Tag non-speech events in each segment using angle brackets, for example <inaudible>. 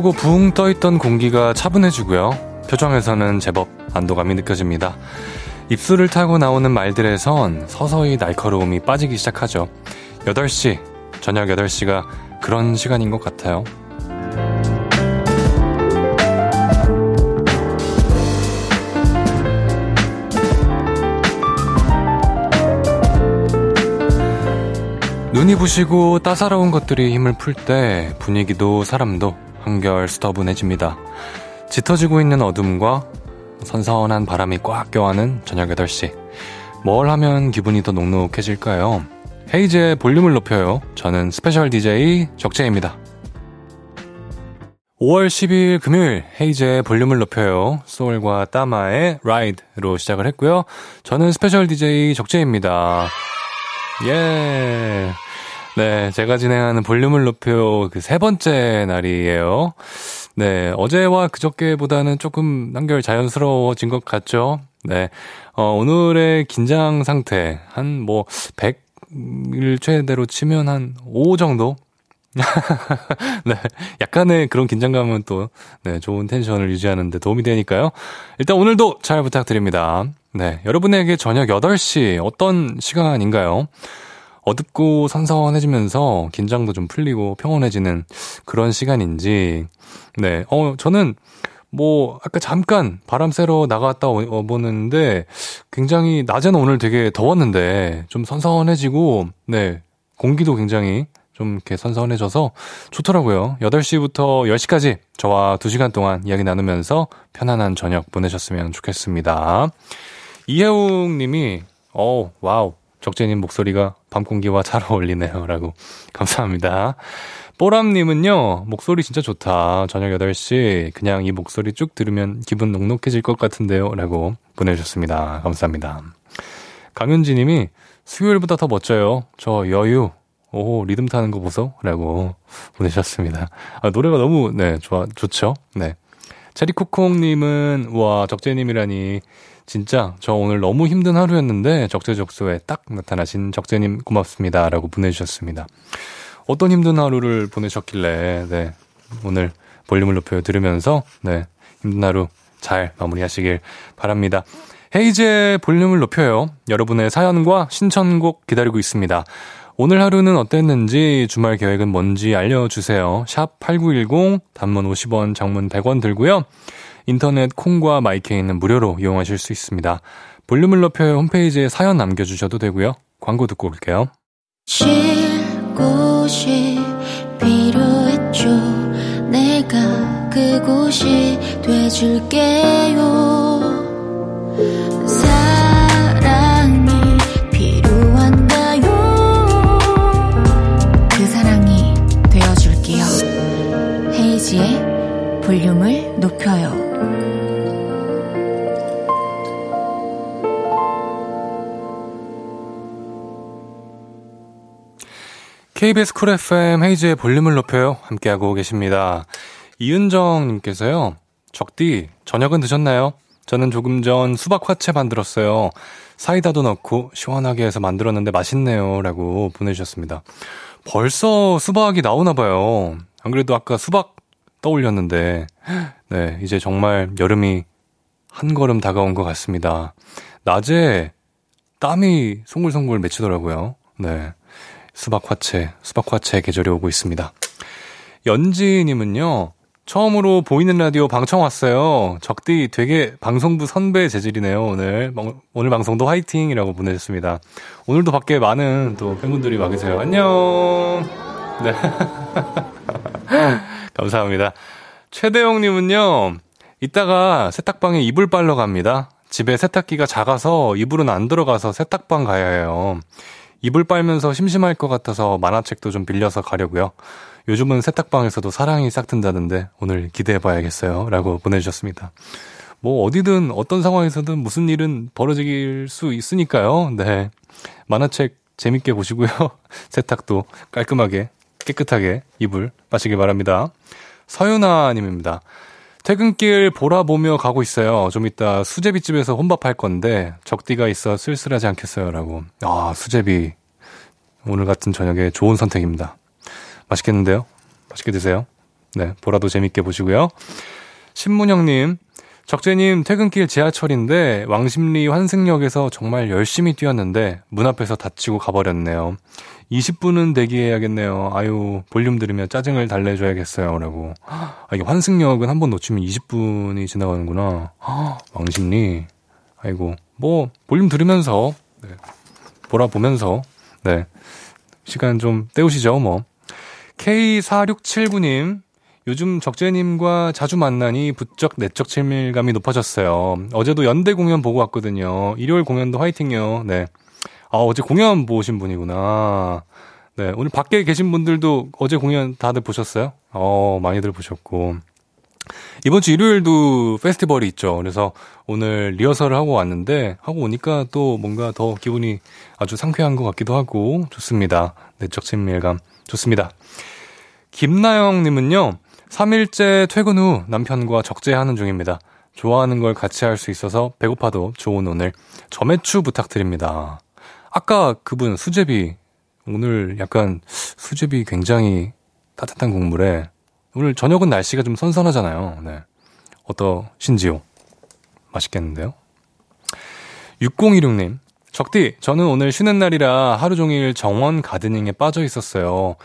바쁘고 붕 떠있던 공기가 차분해지고요. 표정에서는 제법 안도감이 느껴집니다. 입술을 타고 나오는 말들에선 서서히 날카로움이 빠지기 시작하죠. 8시, 저녁 8시가 그런 시간인 것 같아요. 눈이 부시고 따사로운 것들이 힘을 풀 때 분위기도 사람도 한결 차분해집니다. 짙어지고 있는 어둠과 선선한 바람이 꽉 껴안은 저녁 8시. 뭘 하면 기분이 더 녹록해질까요? 헤이즈의 볼륨을 높여요. 저는 스페셜 DJ 적재입니다. 5월 10일 금요일 헤이즈의 볼륨을 높여요. 쏠과 따마의 RIDE로 시작을 했고요. 저는 스페셜 DJ 적재입니다. 예. 네, 제가 진행하는 볼륨을 높여 그 세 번째 날이에요. 네, 어제와 그저께보다는 조금 한결 자연스러워진 것 같죠? 네, 어, 오늘의 긴장 상태, 한 뭐, 100일 최대로 치면 한 5 정도? <laughs> 네, 약간의 그런 긴장감은 또, 네, 좋은 텐션을 유지하는데 도움이 되니까요. 일단 오늘도 잘 부탁드립니다. 네, 여러분에게 저녁 8시 어떤 시간인가요? 어둡고 선선해지면서 긴장도 좀 풀리고 평온해지는 그런 시간인지, 네, 어, 저는 뭐, 아까 잠깐 바람 쐬러 나갔다 오보는데 굉장히 낮에는 오늘 되게 더웠는데 좀 선선해지고, 네, 공기도 굉장히 좀 이렇게 선선해져서 좋더라고요. 8시부터 10시까지 저와 2시간 동안 이야기 나누면서 편안한 저녁 보내셨으면 좋겠습니다. 이혜웅 님이, 어 wow. 적재님 목소리가 밤 공기와 잘 어울리네요. <laughs> 라고. 감사합니다. 뽀람님은요, 목소리 진짜 좋다. 저녁 8시. 그냥 이 목소리 쭉 들으면 기분 녹록해질 것 같은데요. 라고 보내주셨습니다. 감사합니다. 강윤지님이 수요일보다 더 멋져요. 저 여유. 오, 리듬 타는 거 보소? 라고 보내셨습니다. 아, 노래가 너무, 네, 좋아, 좋죠? 네. 체리코콩님은, 와, 적재님이라니. 진짜 저 오늘 너무 힘든 하루였는데 적재적소에 딱 나타나신 적재님 고맙습니다. 라고 보내주셨습니다. 어떤 힘든 하루를 보내셨길래, 네. 오늘 볼륨을 높여 들으면서, 네. 힘든 하루 잘 마무리하시길 바랍니다. 헤이즈의 볼륨을 높여요. 여러분의 사연과 신청곡 기다리고 있습니다. 오늘 하루는 어땠는지 주말 계획은 뭔지 알려주세요. 샵 8910 단문 50원 장문 100원 들고요. 인터넷 콩과 마이케이는 무료로 이용하실 수 있습니다. 볼륨을 높여 홈페이지에 사연 남겨주셔도 되고요. 광고 듣고 올게요. 쉴 곳이 필요했죠. 내가 그곳이 돼줄게요. 그 볼륨을 높여요. KBS 쿨 FM 헤이즈의 볼륨을 높여요. 함께하고 계십니다. 이은정님께서요. 적디, 저녁은 드셨나요? 저는 조금 전 수박 화채 만들었어요. 사이다도 넣고 시원하게 해서 만들었는데 맛있네요. 라고 보내주셨습니다. 벌써 수박이 나오나봐요. 안 그래도 아까 수박 떠올렸는데, 네, 이제 정말 여름이 한 걸음 다가온 것 같습니다. 낮에 땀이 송글송글 맺히더라고요. 네. 수박화채, 수박화채 계절이 오고 있습니다. 연지님은요, 처음으로 보이는 라디오 방청 왔어요. 적디 되게 방송부 선배 재질이네요, 오늘. 오늘 방송도 화이팅이라고 보내셨습니다. 오늘도 밖에 많은 또 팬분들이 와 계세요. 안녕! 네. <laughs> 감사합니다. 최대영님은요, 이따가 세탁방에 이불 빨러 갑니다. 집에 세탁기가 작아서 이불은 안 들어가서 세탁방 가야 해요. 이불 빨면서 심심할 것 같아서 만화책도 좀 빌려서 가려고요. 요즘은 세탁방에서도 사랑이 싹 튼다는데 오늘 기대해봐야겠어요. 라고 보내주셨습니다. 뭐 어디든 어떤 상황에서든 무슨 일은 벌어질 수 있으니까요. 네. 만화책 재밌게 보시고요. <laughs> 세탁도 깔끔하게 깨끗하게 이불 마시길 바랍니다. 서윤아 님입니다. 퇴근길 보라 보며 가고 있어요. 좀 이따 수제비집에서 혼밥할 건데 적디가 있어 쓸쓸하지 않겠어요. 라고. 아, 수제비. 오늘 같은 저녁에 좋은 선택입니다. 맛있겠는데요? 맛있게 드세요. 네, 보라도 재밌게 보시고요. 신문영님, 적재님 퇴근길 지하철인데 왕십리 환승역에서 정말 열심히 뛰었는데 문 앞에서 다치고 가버렸네요. 20분은 대기해야겠네요. 아유, 볼륨 들으면 짜증을 달래줘야겠어요. 라고. 아, 이게 환승역은 한 번 놓치면 20분이 지나가는구나. 왕십리. 아이고, 뭐, 볼륨 들으면서, 네, 보라 보면서, 네, 시간 좀 때우시죠, 뭐. K4679님, 요즘 적재님과 자주 만나니 부쩍 내적 친밀감이 높아졌어요. 어제도 연대 공연 보고 왔거든요. 일요일 공연도 화이팅요. 네. 아, 어제 공연 보신 분이구나. 네. 오늘 밖에 계신 분들도 어제 공연 다들 보셨어요? 어, 많이들 보셨고. 이번 주 일요일도 페스티벌이 있죠. 그래서 오늘 리허설을 하고 왔는데, 하고 오니까 또 뭔가 더 기분이 아주 상쾌한 것 같기도 하고, 좋습니다. 내적 친밀감. 좋습니다. 김나영님은요, 3일째 퇴근 후 남편과 적재하는 중입니다. 좋아하는 걸 같이 할 수 있어서 배고파도 좋은 오늘 점액추 부탁드립니다. 아까 그분 수제비 오늘 약간 수제비 굉장히 따뜻한 국물에 오늘 저녁은 날씨가 좀 선선하잖아요. 네. 어떠신지요? 맛있겠는데요? 6016님, 적디, 저는 오늘 쉬는 날이라 하루 종일 정원 가드닝에 빠져 있었어요.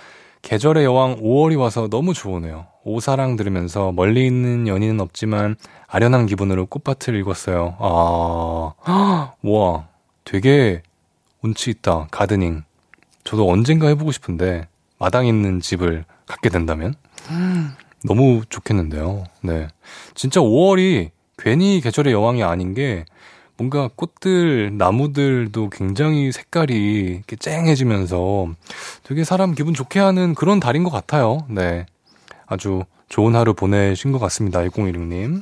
계절의 여왕 5월이 와서 너무 좋으네요. 오사랑 들으면서 멀리 있는 연인은 없지만 아련한 기분으로 꽃밭을 읽었어요. 아, <gasps> 와, 되게 운치 있다. 가드닝. 저도 언젠가 해보고 싶은데 마당 있는 집을 갖게 된다면 너무 좋겠는데요. 네, 진짜 5월이 괜히 계절의 여왕이 아닌 게 뭔가 꽃들, 나무들도 굉장히 색깔이 이렇게 쨍해지면서 되게 사람 기분 좋게 하는 그런 달인 것 같아요. 네. 아주 좋은 하루 보내신 것 같습니다. 1016님.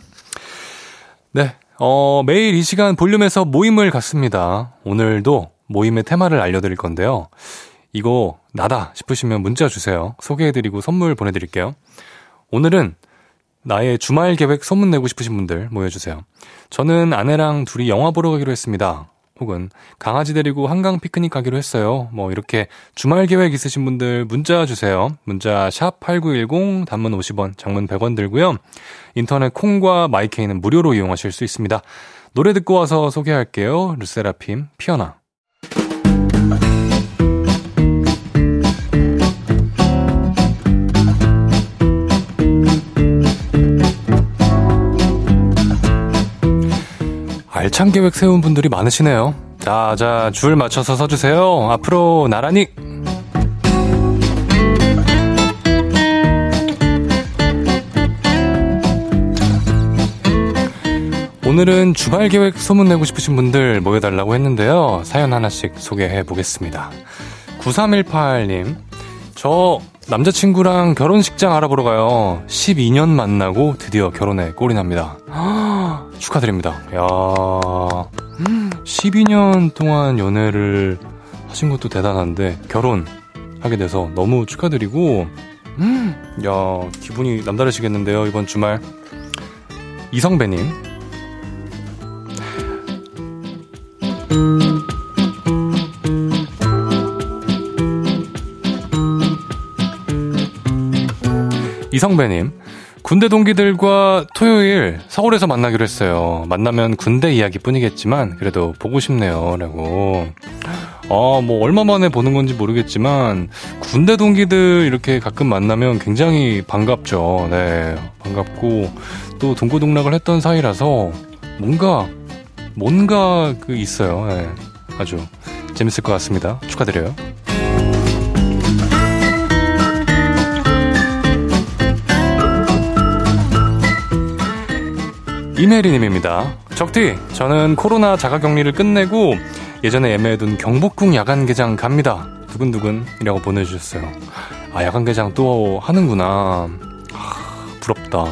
네. 어, 매일 이 시간 볼륨에서 모임을 갖습니다. 오늘도 모임의 테마를 알려드릴 건데요. 이거 나다 싶으시면 문자 주세요. 소개해드리고 선물 보내드릴게요. 오늘은 나의 주말 계획 소문 내고 싶으신 분들 모여주세요. 저는 아내랑 둘이 영화 보러 가기로 했습니다. 혹은 강아지 데리고 한강 피크닉 가기로 했어요. 뭐 이렇게 주말 계획 있으신 분들 문자 주세요. 문자 샵 8910 단문 50원, 장문 100원 들고요. 인터넷 콩과 마이케이는 무료로 이용하실 수 있습니다. 노래 듣고 와서 소개할게요. 르세라핌 피어나. 알찬 계획 세운 분들이 많으시네요. 자, 자, 줄 맞춰서 서주세요. 앞으로 나란히. 오늘은 주말 계획 소문내고 싶으신 분들 모여달라고 했는데요. 사연 하나씩 소개해 보겠습니다. 9318님, 저 남자친구랑 결혼식장 알아보러 가요. 12년 만나고 드디어 결혼에 꼴이 납니다. <gasps> 축하드립니다. 야 12년 동안 연애를 하신 것도 대단한데 결혼 하게 돼서 너무 축하드리고 야 기분이 남다르시겠는데요 이번 주말 이성배님 이성배님 군대 동기들과 토요일 서울에서 만나기로 했어요. 만나면 군대 이야기뿐이겠지만 그래도 보고 싶네요. 라고. 아, 뭐 얼마 만에 보는 건지 모르겠지만 군대 동기들 이렇게 가끔 만나면 굉장히 반갑죠. 네. 반갑고 또 동고동락을 했던 사이라서 뭔가 뭔가 그 있어요. 네. 아주 재밌을 것 같습니다. 축하드려요. 이메리님입니다. 적디, 저는 코로나 자가 격리를 끝내고 예전에 예매해둔 경복궁 야간 개장 갑니다. 두근두근이라고 보내주셨어요. 아, 야간 개장 또 하는구나. 아, 부럽다.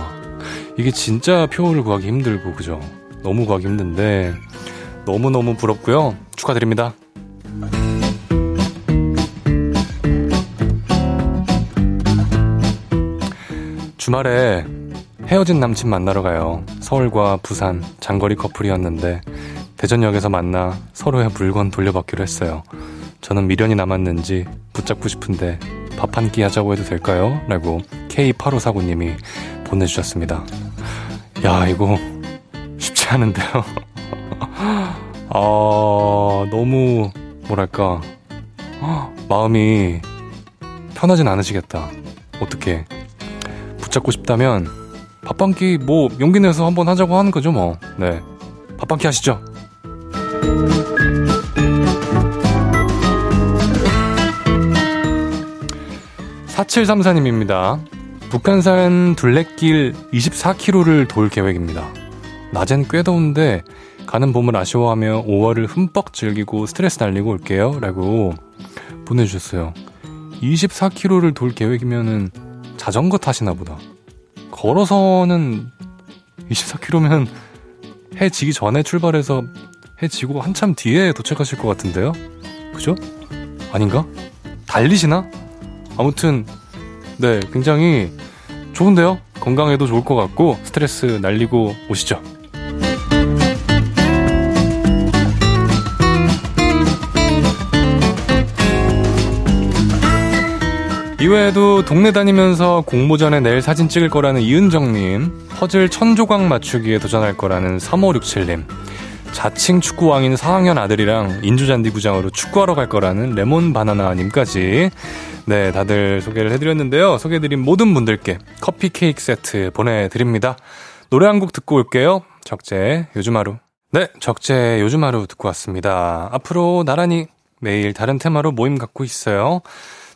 이게 진짜 표를 구하기 힘들고, 그죠? 너무 구하기 힘든데, 너무너무 부럽고요. 축하드립니다. 주말에 헤어진 남친 만나러 가요. 서울과 부산 장거리 커플이었는데 대전역에서 만나 서로의 물건 돌려받기로 했어요. 저는 미련이 남았는지 붙잡고 싶은데 밥 한 끼 하자고 해도 될까요? 라고 K8549님이 보내주셨습니다. 야, 이거 쉽지 않은데요. <laughs> 아, 너무, 뭐랄까, 마음이 편하진 않으시겠다. 어떻게 붙잡고 싶다면 밥 한 끼 뭐 용기 내서 한번 하자고 하는 거죠, 뭐. 네. 밥 한 끼 하시죠. 4734님입니다. 북한산 둘레길 24km를 돌 계획입니다. 낮엔 꽤 더운데 가는 봄을 아쉬워하며 5월을 흠뻑 즐기고 스트레스 날리고 올게요. 라고 보내주셨어요. 24km를 돌 계획이면은 자전거 타시나 보다. 걸어서는 24km면 해 지기 전에 출발해서 해 지고 한참 뒤에 도착하실 것 같은데요? 그죠? 아닌가? 달리시나? 아무튼, 네, 굉장히 좋은데요? 건강에도 좋을 것 같고, 스트레스 날리고 오시죠. 이외에도 동네 다니면서 공모전에 내일 사진 찍을 거라는 이은정님, 퍼즐 천 조각 맞추기에 도전할 거라는 3567님, 자칭 축구왕인 4학년 아들이랑 인조잔디 구장으로 축구하러 갈 거라는 레몬 바나나님까지 네, 다들 소개를 해드렸는데요. 소개해드린 모든 분들께 커피 케이크 세트 보내드립니다. 노래 한 곡 듣고 올게요. 적재 요즘 하루. 네, 적재 요즘 하루 듣고 왔습니다. 앞으로 나란히 매일 다른 테마로 모임 갖고 있어요.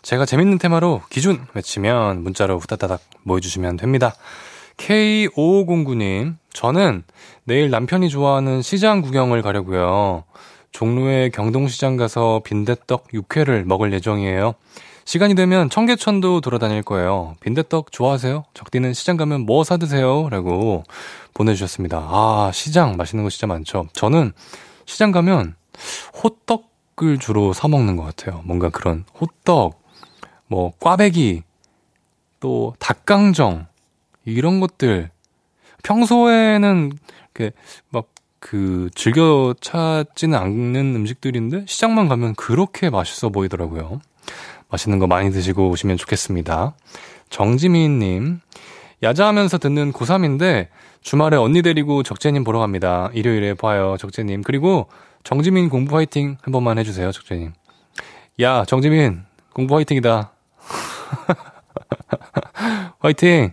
제가 재밌는 테마로 기준 외치면 문자로 후다다닥 모여주시면 됩니다. K5509님, 저는 내일 남편이 좋아하는 시장 구경을 가려고요. 종로의 경동시장 가서 빈대떡 육회를 먹을 예정이에요. 시간이 되면 청계천도 돌아다닐 거예요. 빈대떡 좋아하세요? 적디는 시장 가면 뭐 사드세요? 라고 보내주셨습니다. 아, 시장 맛있는 거 진짜 많죠. 저는 시장 가면 호떡을 주로 사먹는 것 같아요. 뭔가 그런 호떡, 뭐 꽈배기 또 닭강정 이런 것들 평소에는 이렇게 막그 즐겨 찾지는 않는 음식들인데 시장만 가면 그렇게 맛있어 보이더라고요. 맛있는 거 많이 드시고 오시면 좋겠습니다. 정지민님, 야자하면서 듣는 고3인데 주말에 언니 데리고 적재님 보러 갑니다. 일요일에 봐요, 적재님. 그리고 정지민 공부 화이팅 한 번만 해주세요, 적재님. 야, 정지민, 공부 화이팅이다. <laughs> 화이팅!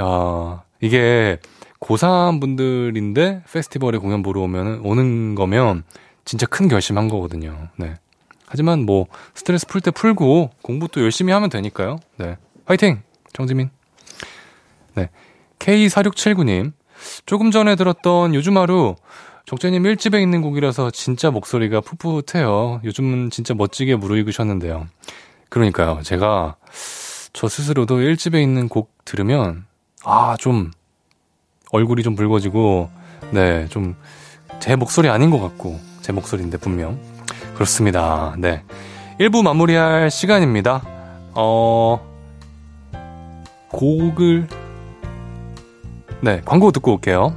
야, 이게 고3 분들인데 페스티벌에 공연 보러 오면, 오는 거면 진짜 큰 결심한 거거든요. 네. 하지만 뭐 스트레스 풀 때 풀고 공부 또 열심히 하면 되니까요. 네. 화이팅! 정지민. 네. K4679님. 조금 전에 들었던 요즘 하루 적재님 1집에 있는 곡이라서 진짜 목소리가 풋풋해요. 요즘은 진짜 멋지게 무르익으셨는데요. 그러니까요. 제가 저 스스로도 1집에 있는 곡 들으면 아, 좀 얼굴이 좀 붉어지고 네, 좀 제 목소리 아닌 것 같고 제 목소리인데 분명 그렇습니다. 네. 1부 마무리할 시간입니다. 어 곡을 네, 광고 듣고 올게요.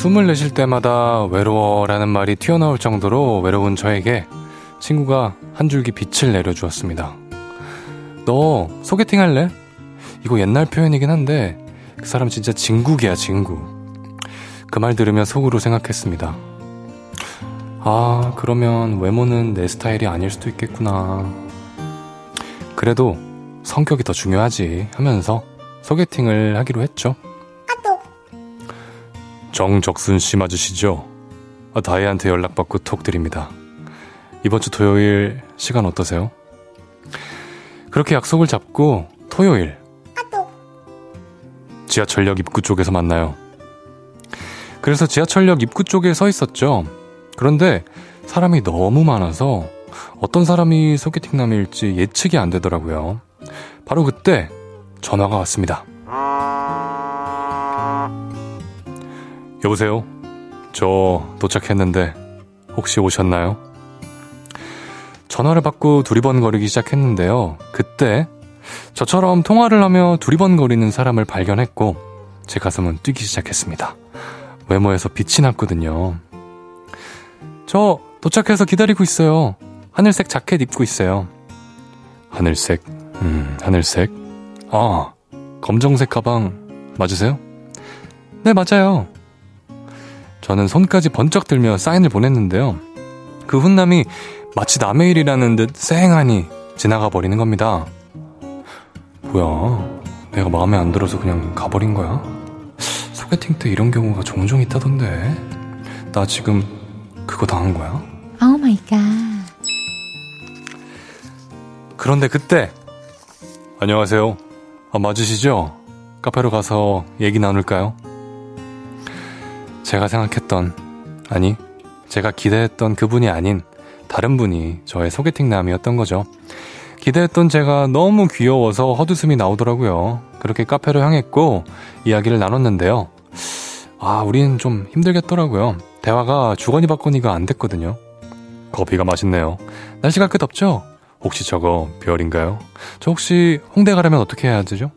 숨을 내쉴 때마다 외로워라는 말이 튀어나올 정도로 외로운 저에게 친구가 한 줄기 빛을 내려주었습니다. 너 소개팅 할래? 이거 옛날 표현이긴 한데 그 사람 진짜 진국이야 진국. 그 말 들으며 속으로 생각했습니다. 아, 그러면 외모는 내 스타일이 아닐 수도 있겠구나. 그래도 성격이 더 중요하지 하면서 소개팅을 하기로 했죠. 정적순 씨 맞으시죠? 아, 다혜한테 연락받고 톡 드립니다. 이번 주 토요일 시간 어떠세요? 그렇게 약속을 잡고 토요일 지하철역 입구 쪽에서 만나요. 그래서 지하철역 입구 쪽에 서 있었죠. 그런데 사람이 너무 많아서 어떤 사람이 소개팅남일지 예측이 안 되더라고요. 바로 그때 전화가 왔습니다. 여보세요? 저 도착했는데 혹시 오셨나요? 전화를 받고 두리번거리기 시작했는데요. 그때 저처럼 통화를 하며 두리번거리는 사람을 발견했고 제 가슴은 뛰기 시작했습니다. 외모에서 빛이 났거든요. 저 도착해서 기다리고 있어요. 하늘색 자켓 입고 있어요. 하늘색, 음, 하늘색. 아, 검정색 가방 맞으세요? 네, 맞아요. 저는 손까지 번쩍 들며 사인을 보냈는데요. 그 훈남이 마치 남의 일이라는 듯 쌩하니 지나가 버리는 겁니다. 뭐야, 내가 마음에 안 들어서 그냥 가버린 거야? 소개팅 때 이런 경우가 종종 있다던데. 나 지금 그거 당한 거야? Oh my god. 그런데 그때 안녕하세요. 아, 맞으시죠? 카페로 가서 얘기 나눌까요? 제가 생각했던 아니 제가 기대했던 그분이 아닌 다른 분이 저의 소개팅남이었던 거죠. 기대했던 제가 너무 귀여워서 헛웃음이 나오더라고요. 그렇게 카페로 향했고 이야기를 나눴는데요. 아, 우린 좀 힘들겠더라고요. 대화가 주거니 받거니가 안 됐거든요. 커피가 맛있네요. 날씨가 끝 없죠? 혹시 저거 별인가요? 저 혹시 홍대 가려면 어떻게 해야 되죠?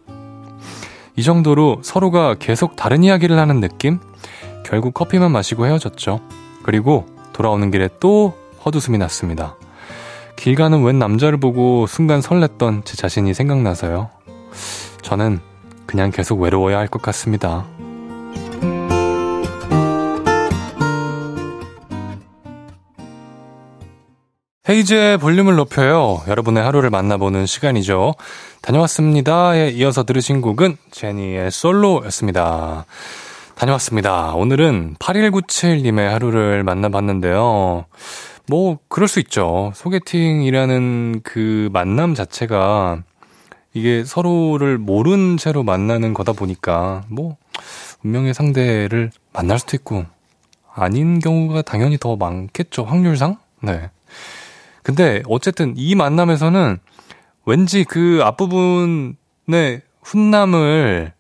이 정도로 서로가 계속 다른 이야기를 하는 느낌? 결국 커피만 마시고 헤어졌죠. 그리고 돌아오는 길에 또 헛웃음이 났습니다. 길 가는 웬 남자를 보고 순간 설렜던 제 자신이 생각나서요. 저는 그냥 계속 외로워야 할 것 같습니다. 헤이즈의 볼륨을 높여요. 여러분의 하루를 만나보는 시간이죠. 다녀왔습니다에 이어서 들으신 곡은 제니의 솔로였습니다. 다녀왔습니다. 오늘은 8197님의 하루를 만나봤는데요. 뭐, 그럴 수 있죠. 소개팅이라는 그 만남 자체가 이게 서로를 모른 채로 만나는 거다 보니까 뭐, 운명의 상대를 만날 수도 있고, 아닌 경우가 당연히 더 많겠죠. 확률상? 네. 근데 어쨌든 이 만남에서는 왠지 그 앞부분의 훈남을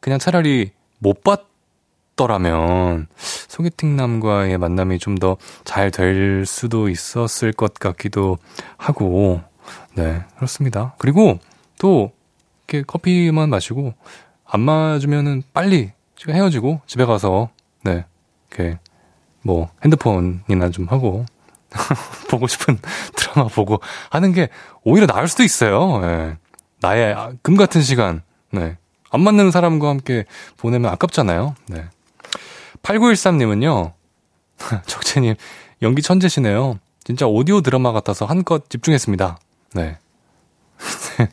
그냥 차라리 못 봤더라면 소개팅남과의 만남이 좀 더 잘 될 수도 있었을 것 같기도 하고, 네, 그렇습니다. 그리고 또 이렇게 커피만 마시고 안 맞으면은 빨리 헤어지고 집에 가서, 네, 이렇게 뭐 핸드폰이나 좀 하고 <laughs> 보고 싶은 <laughs> 드라마 보고 하는 게 오히려 나을 수도 있어요. 네. 나의 금 같은 시간, 네. 안 맞는 사람과 함께 보내면 아깝잖아요. 네. 8913님은요, <laughs> 적재님, 연기 천재시네요. 진짜 오디오 드라마 같아서 한껏 집중했습니다. 네. <laughs>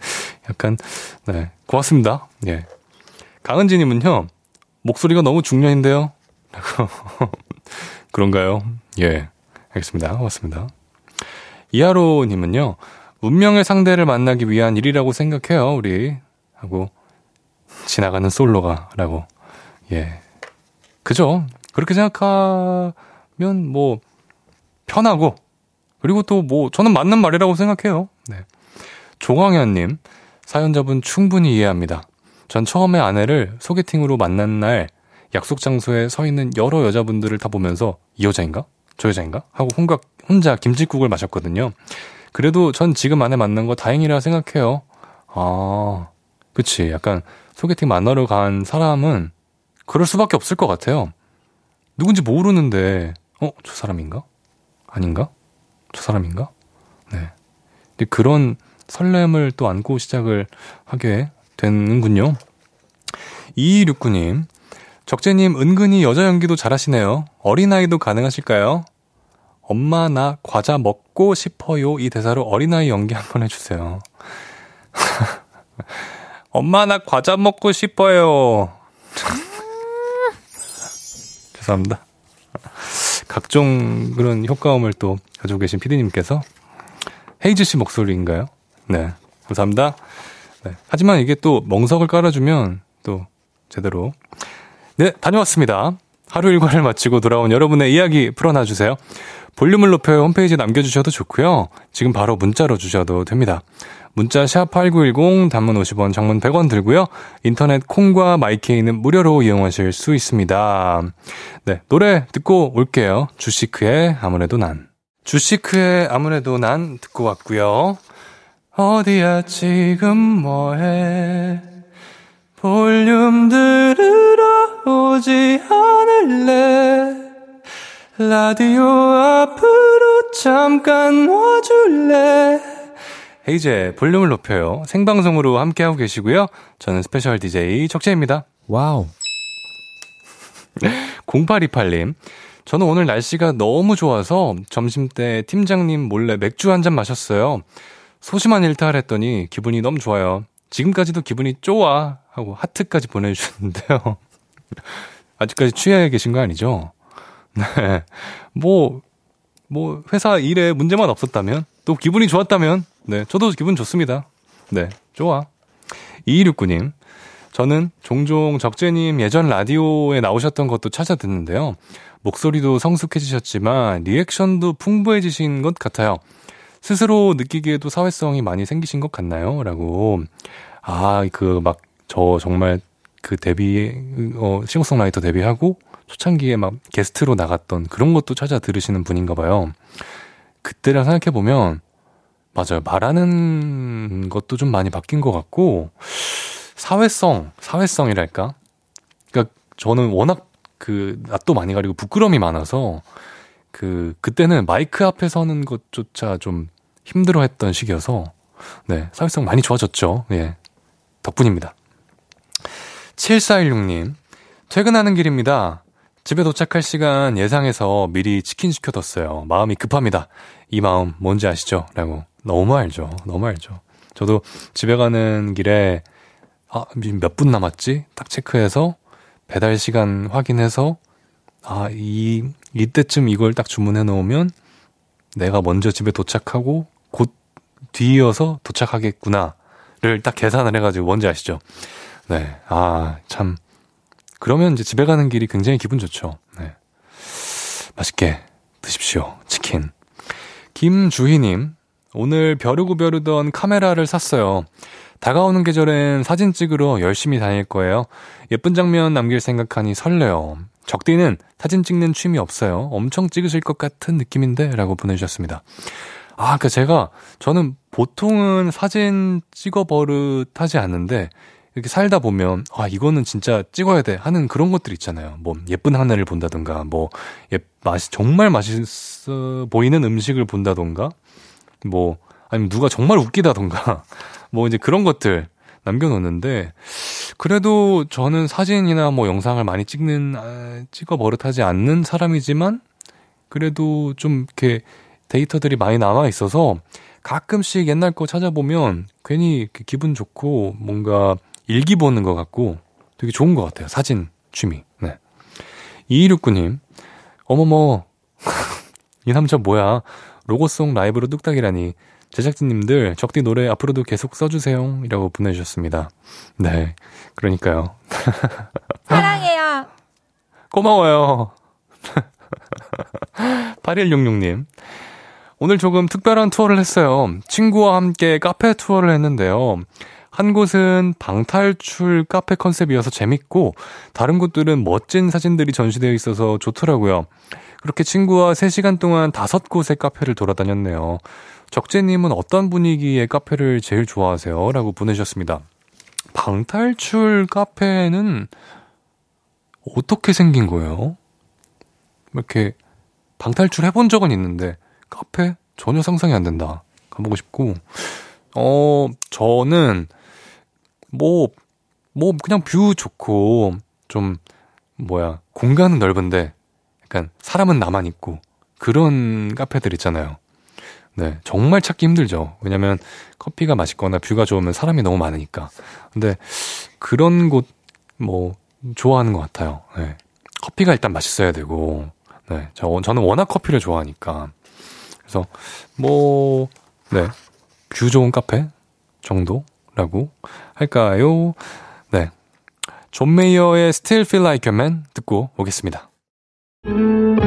약간, 네. 고맙습니다. 예. 강은지님은요, 목소리가 너무 중년인데요? <laughs> 그런가요? 예. 알겠습니다. 고맙습니다. 이하로님은요, 운명의 상대를 만나기 위한 일이라고 생각해요, 우리. 하고, 지나가는 솔로가, 라고. 예. 그죠? 그렇게 생각하면 뭐, 편하고, 그리고 또 뭐, 저는 맞는 말이라고 생각해요. 네. 조광현 님, 사연자분 충분히 이해합니다. 전 처음에 아내를 소개팅으로 만난 날, 약속 장소에 서 있는 여러 여자분들을 다 보면서, 이 여자인가? 저 여자인가? 하고 혼각, 혼자 김치국을 마셨거든요. 그래도 전 지금 아내 만난 거 다행이라 생각해요. 아, 그치. 약간 소개팅 만나러 간 사람은 그럴 수밖에 없을 것 같아요. 누군지 모르는데, 어, 저 사람인가? 아닌가? 저 사람인가? 네. 근데 그런 설렘을 또 안고 시작을 하게 되는군요. 2269님, 적재님 은근히 여자 연기도 잘하시네요. 어린아이도 가능하실까요? 엄마 나 과자 먹고 싶어요 이 대사로 어린아이 연기 한번 해주세요. <laughs> 엄마 나 과자 먹고 싶어요. 죄송합니다. 각종 그런 효과음을 또 가지고 계신 피디님께서 헤이즈 씨 목소리인가요? 네. 감사합니다. 네. 하지만 이게 또 멍석을 깔아주면 또 제대로. 네, 다녀왔습니다. 하루 일과를 마치고 돌아온 여러분의 이야기 풀어놔주세요. 볼륨을 높여 홈페이지에 남겨주셔도 좋고요. 지금 바로 문자로 주셔도 됩니다. 문자 샵 8910 단문 50원 장문 100원 들고요. 인터넷 콩과 마이케이는 무료로 이용하실 수 있습니다. 네, 노래 듣고 올게요. 주시크의 아무래도 난. 주시크의 아무래도 난 듣고 왔고요. 어디야 지금 뭐해 볼륨 들으러 오지 않을래 라디오 앞으로 잠깐 와줄래 헤이즈의 볼륨을 높여요. 생방송으로 함께하고 계시고요. 저는 스페셜 DJ 적재입니다. Wow. <laughs> 0828님. 저는 오늘 날씨가 너무 좋아서 점심 때 팀장님 몰래 맥주 한 잔 마셨어요. 소심한 일탈 했더니 기분이 너무 좋아요. 지금까지도 기분이 좋아 하고 하트까지 보내주셨는데요. <laughs> 아직까지 취해 계신 거 아니죠? <laughs> 네. 뭐, 뭐, 회사 일에 문제만 없었다면, 또 기분이 좋았다면, 네, 저도 기분 좋습니다. 네, 좋아. 2269님, 저는 종종 적재님 예전 라디오에 나오셨던 것도 찾아 듣는데요. 목소리도 성숙해지셨지만 리액션도 풍부해지신 것 같아요. 스스로 느끼기에도 사회성이 많이 생기신 것 같나요? 라고. 아, 그, 막, 저 정말 그 데뷔, 어, 싱어송라이터 데뷔하고 초창기에 막 게스트로 나갔던 그런 것도 찾아 들으시는 분인가 봐요. 그때랑 생각해보면 맞아요. 말하는 것도 좀 많이 바뀐 것 같고, 사회성, 사회성이랄까? 그니까 저는 워낙 그, 낯도 많이 가리고 부끄럼이 많아서, 그, 그때는 마이크 앞에 서는 것조차 좀 힘들어 했던 시기여서, 네, 사회성 많이 좋아졌죠. 예. 덕분입니다. 7416님, 퇴근하는 길입니다. 집에 도착할 시간 예상해서 미리 치킨 시켜뒀어요. 마음이 급합니다. 이 마음 뭔지 아시죠? 라고. 너무 알죠. 너무 알죠. 저도 집에 가는 길에 아, 몇 분 남았지? 딱 체크해서 배달 시간 확인해서 아, 이 이때쯤 이걸 딱 주문해 놓으면 내가 먼저 집에 도착하고 곧 뒤이어서 도착하겠구나를 딱 계산을 해 가지고 뭔지 아시죠? 네. 아, 참. 그러면 이제 집에 가는 길이 굉장히 기분 좋죠. 네. 맛있게 드십시오. 치킨. 김주희님, 오늘 벼르고 벼르던 카메라를 샀어요. 다가오는 계절엔 사진 찍으러 열심히 다닐 거예요. 예쁜 장면 남길 생각하니 설레요. 적디는 사진 찍는 취미 없어요. 엄청 찍으실 것 같은 느낌인데? 라고 보내주셨습니다. 아, 그 제가, 저는 보통은 사진 찍어 버릇하지 않는데, 이렇게 살다 보면, 아, 이거는 진짜 찍어야 돼 하는 그런 것들 있잖아요. 뭐, 예쁜 하늘을 본다던가, 뭐, 예, 맛이, 정말 맛있어 보이는 음식을 본다던가, 뭐, 아니면 누가 정말 웃기다던가, <laughs> 뭐 이제 그런 것들 남겨놓는데, 그래도 저는 사진이나 뭐 영상을 많이 찍는, 아, 찍어 버릇하지 않는 사람이지만, 그래도 좀 이렇게 데이터들이 많이 남아 있어서 가끔씩 옛날 거 찾아보면 괜히 기분 좋고 뭔가 일기 보는 것 같고 되게 좋은 것 같아요. 사진 취미. 네. 2269님, 어머머, <laughs> 이 남자 뭐야. 로고송 라이브로 뚝딱이라니. 제작진님들, 적디 노래 앞으로도 계속 써주세요. 이라고 보내주셨습니다. 네. 그러니까요. <laughs> 사랑해요. 고마워요. <laughs> 8166님. 오늘 조금 특별한 투어를 했어요. 친구와 함께 카페 투어를 했는데요. 한 곳은 방탈출 카페 컨셉이어서 재밌고, 다른 곳들은 멋진 사진들이 전시되어 있어서 좋더라고요. 그렇게 친구와 3시간 동안 다섯 곳의 카페를 돌아다녔네요. 적재님은 어떤 분위기의 카페를 제일 좋아하세요? 라고 보내주셨습니다. 방탈출 카페는 어떻게 생긴 거예요? 이렇게 방탈출 해본 적은 있는데 카페 전혀 상상이 안 된다. 가보고 싶고 어 저는 뭐뭐 뭐 그냥 view 좋고 좀 뭐야 공간은 넓은데 약간 사람은 나만 있고 그런 카페들 있잖아요. 네, 정말 찾기 힘들죠. 왜냐면 커피가 맛있거나 view가 좋으면 사람이 너무 많으니까. 근데 그런 곳, 뭐, 좋아하는 것 같아요. 네. 커피가 일단 맛있어야 되고, 네, 저, 저는 워낙 커피를 좋아하니까. 그래서, 뭐, 네, view 좋은 카페 정도라고 할까요? 네. 존 메이어의 Still Feel Like a Man 듣고 오겠습니다. Thank you.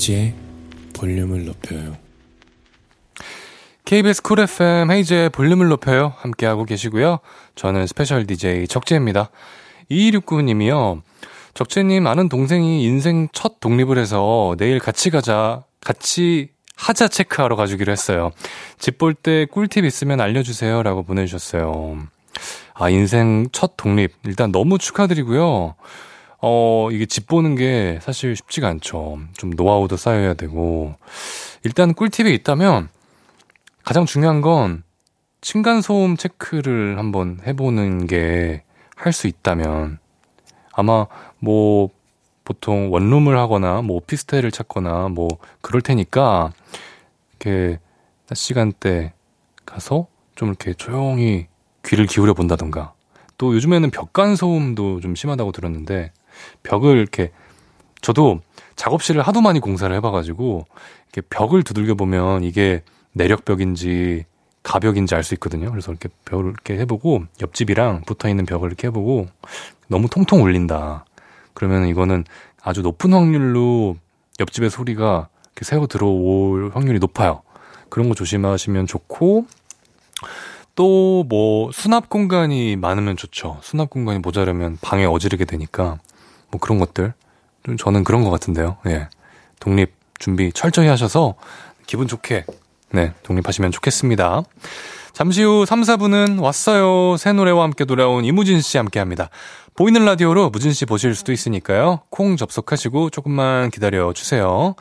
헤이즈의 볼륨을 높여요. KBS Cool FM 헤이즈의 볼륨을 높여요. 함께하고 계시고요. 저는 스페셜 DJ 적재입니다. 2269님이요. 적재님 아는 동생이 인생 첫 독립을 해서 내일 같이 가자, 같이 하자 체크하러 가주기로 했어요. 집 볼 때 꿀팁 있으면 알려주세요. 라고 보내주셨어요. 아, 인생 첫 독립. 일단 너무 축하드리고요. 어, 이게 집 보는 게 사실 쉽지가 않죠. 좀 노하우도 쌓여야 되고. 일단 꿀팁이 있다면 가장 중요한 건 층간소음 체크를 한번 해보는 게 할 수 있다면 아마 뭐 보통 원룸을 하거나 뭐 오피스텔을 찾거나 뭐 그럴 테니까 이렇게 낮 시간대 가서 좀 이렇게 조용히 귀를 기울여 본다던가 또 요즘에는 벽간 소음도 좀 심하다고 들었는데 벽을 이렇게 저도 작업실을 하도 많이 공사를 해봐가지고 이렇게 벽을 두들겨 보면 이게 내력벽인지 가벽인지 알 수 있거든요. 그래서 이렇게 벽을 이렇게 해보고 옆집이랑 붙어 있는 벽을 이렇게 해보고 너무 통통 울린다. 그러면 이거는 아주 높은 확률로 옆집의 소리가 이렇게 새어 들어올 확률이 높아요. 그런 거 조심하시면 좋고 또 뭐 수납 공간이 많으면 좋죠. 수납 공간이 모자르면 방에 어지르게 되니까 뭐 그런 것들. 좀 저는 그런 것 같은데요. 예. 독립 준비 철저히 하셔서 기분 좋게, 네, 독립하시면 좋겠습니다. 잠시 후 3, 4분은 왔어요. 새 노래와 함께 돌아온 이무진 씨 함께 합니다. 보이는 라디오로 무진 씨 보실 수도 있으니까요. 콩 접속하시고 조금만 기다려 주세요.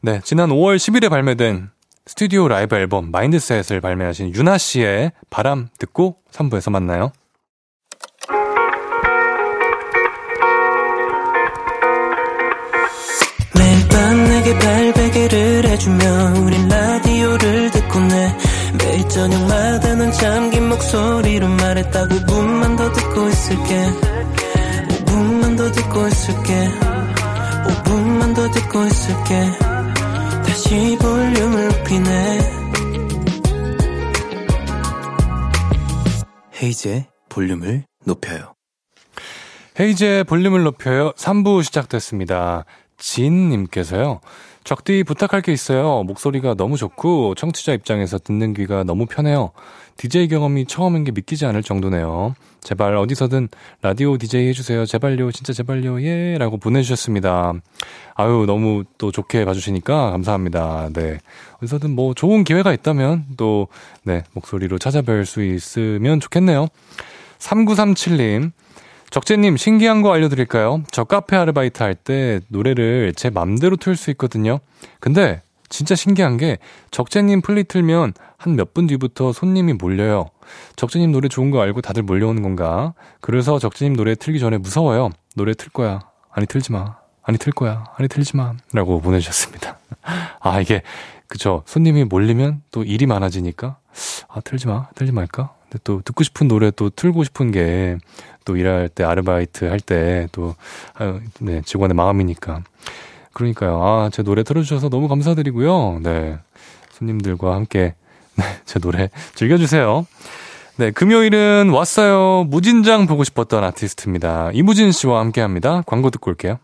네, 지난 5월 10일에 발매된 스튜디오 라이브 앨범 Mindset을 발매하신 윤하 씨의 바람 듣고 3부에서 만나요. 해주며 우린 라디오를 듣고 내 매일 저녁마다 넌 잠긴 목소리로 말했다. 5분만 더 듣고 있을게. 5분만 더 듣고 있을게. 5분만 더 듣고 있을게. 다시 볼륨을 높이네. 헤이즈의 볼륨을 높여요. 헤이즈의 볼륨을 높여요. 3부 시작됐습니다. 진님께서요. 적디 부탁할 게 있어요. 목소리가 너무 좋고 청취자 입장에서 듣는 귀가 너무 편해요. DJ 경험이 처음인 게 믿기지 않을 정도네요. 제발 어디서든 라디오 DJ 해주세요. 제발요, 진짜 제발요, 예. 라고 보내주셨습니다. 아유, 너무 또 좋게 봐주시니까 감사합니다. 네. 어디서든 뭐 좋은 기회가 있다면 또, 네, 목소리로 찾아뵐 수 있으면 좋겠네요. 3937님, 적재님 신기한 거 알려드릴까요? 저 카페 아르바이트 할 때 노래를 제 맘대로 틀 수 있거든요. 근데 진짜 신기한 게 적재님 플리 틀면 한 몇 분 뒤부터 손님이 몰려요. 적재님 노래 좋은 거 알고 다들 몰려오는 건가? 그래서 적재님 노래 틀기 전에 무서워요. 노래 틀 거야. 아니 틀지 마. 아니 틀 거야. 아니 틀지 마. 라고 보내주셨습니다. <laughs> 아 이게 그쵸. 손님이 몰리면 또 일이 많아지니까 아 틀지 마. 틀지 말까? 또 듣고 싶은 노래 또 틀고 싶은 게 또 일할 때 아르바이트 할 때또 네, 직원의 마음이니까. 그러니까요. 아, 제 노래 틀어주셔서 너무 감사드리고요. 네. 손님들과 함께, 네, 제 노래 즐겨주세요. 네, 금요일은 왔어요. 무진장 보고 싶었던 아티스트입니다. 이무진 씨와 함께 합니다. 광고 듣고 올게요.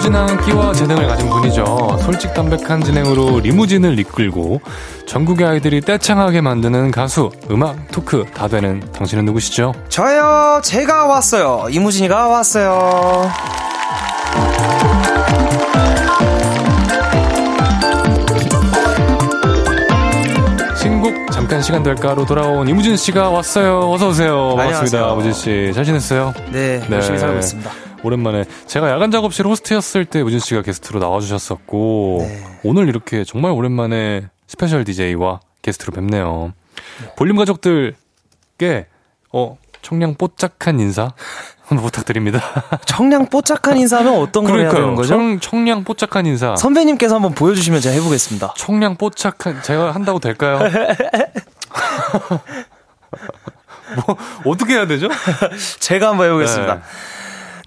뛰어난 끼와 재능을 가진 분이죠. 솔직 담백한 진행으로 리무진을 이끌고 전국의 아이들이 떼창하게 만드는 가수, 음악, 토크 다 되는 당신은 누구시죠? 저요, 제가 왔어요. 이무진이가 왔어요. 신곡 잠깐 시간 될까로 돌아온 이무진 씨가 왔어요. 어서 오세요. 반갑습니다. 안녕하세요. 무진 씨. 잘 지냈어요? 네, 네. 열심히 살고 있습니다. 오랜만에 제가 야간 작업실 호스트였을 때 무진 씨가 게스트로 나와주셨었고 네. 오늘 이렇게 정말 오랜만에 스페셜 DJ와 게스트로 뵙네요. 볼륨 가족들께 어 청량 뽀짝한 인사 <laughs> 한번 부탁드립니다. 청량 뽀짝한 인사하면 어떤 걸 해야 되는 거죠? 청, 청량 뽀짝한 인사. 선배님께서 한번 보여주시면 제가 해보겠습니다. 청량 뽀짝한 제가 한다고 될까요? <laughs> 뭐 어떻게 해야 되죠? 제가 한번 해보겠습니다. 네.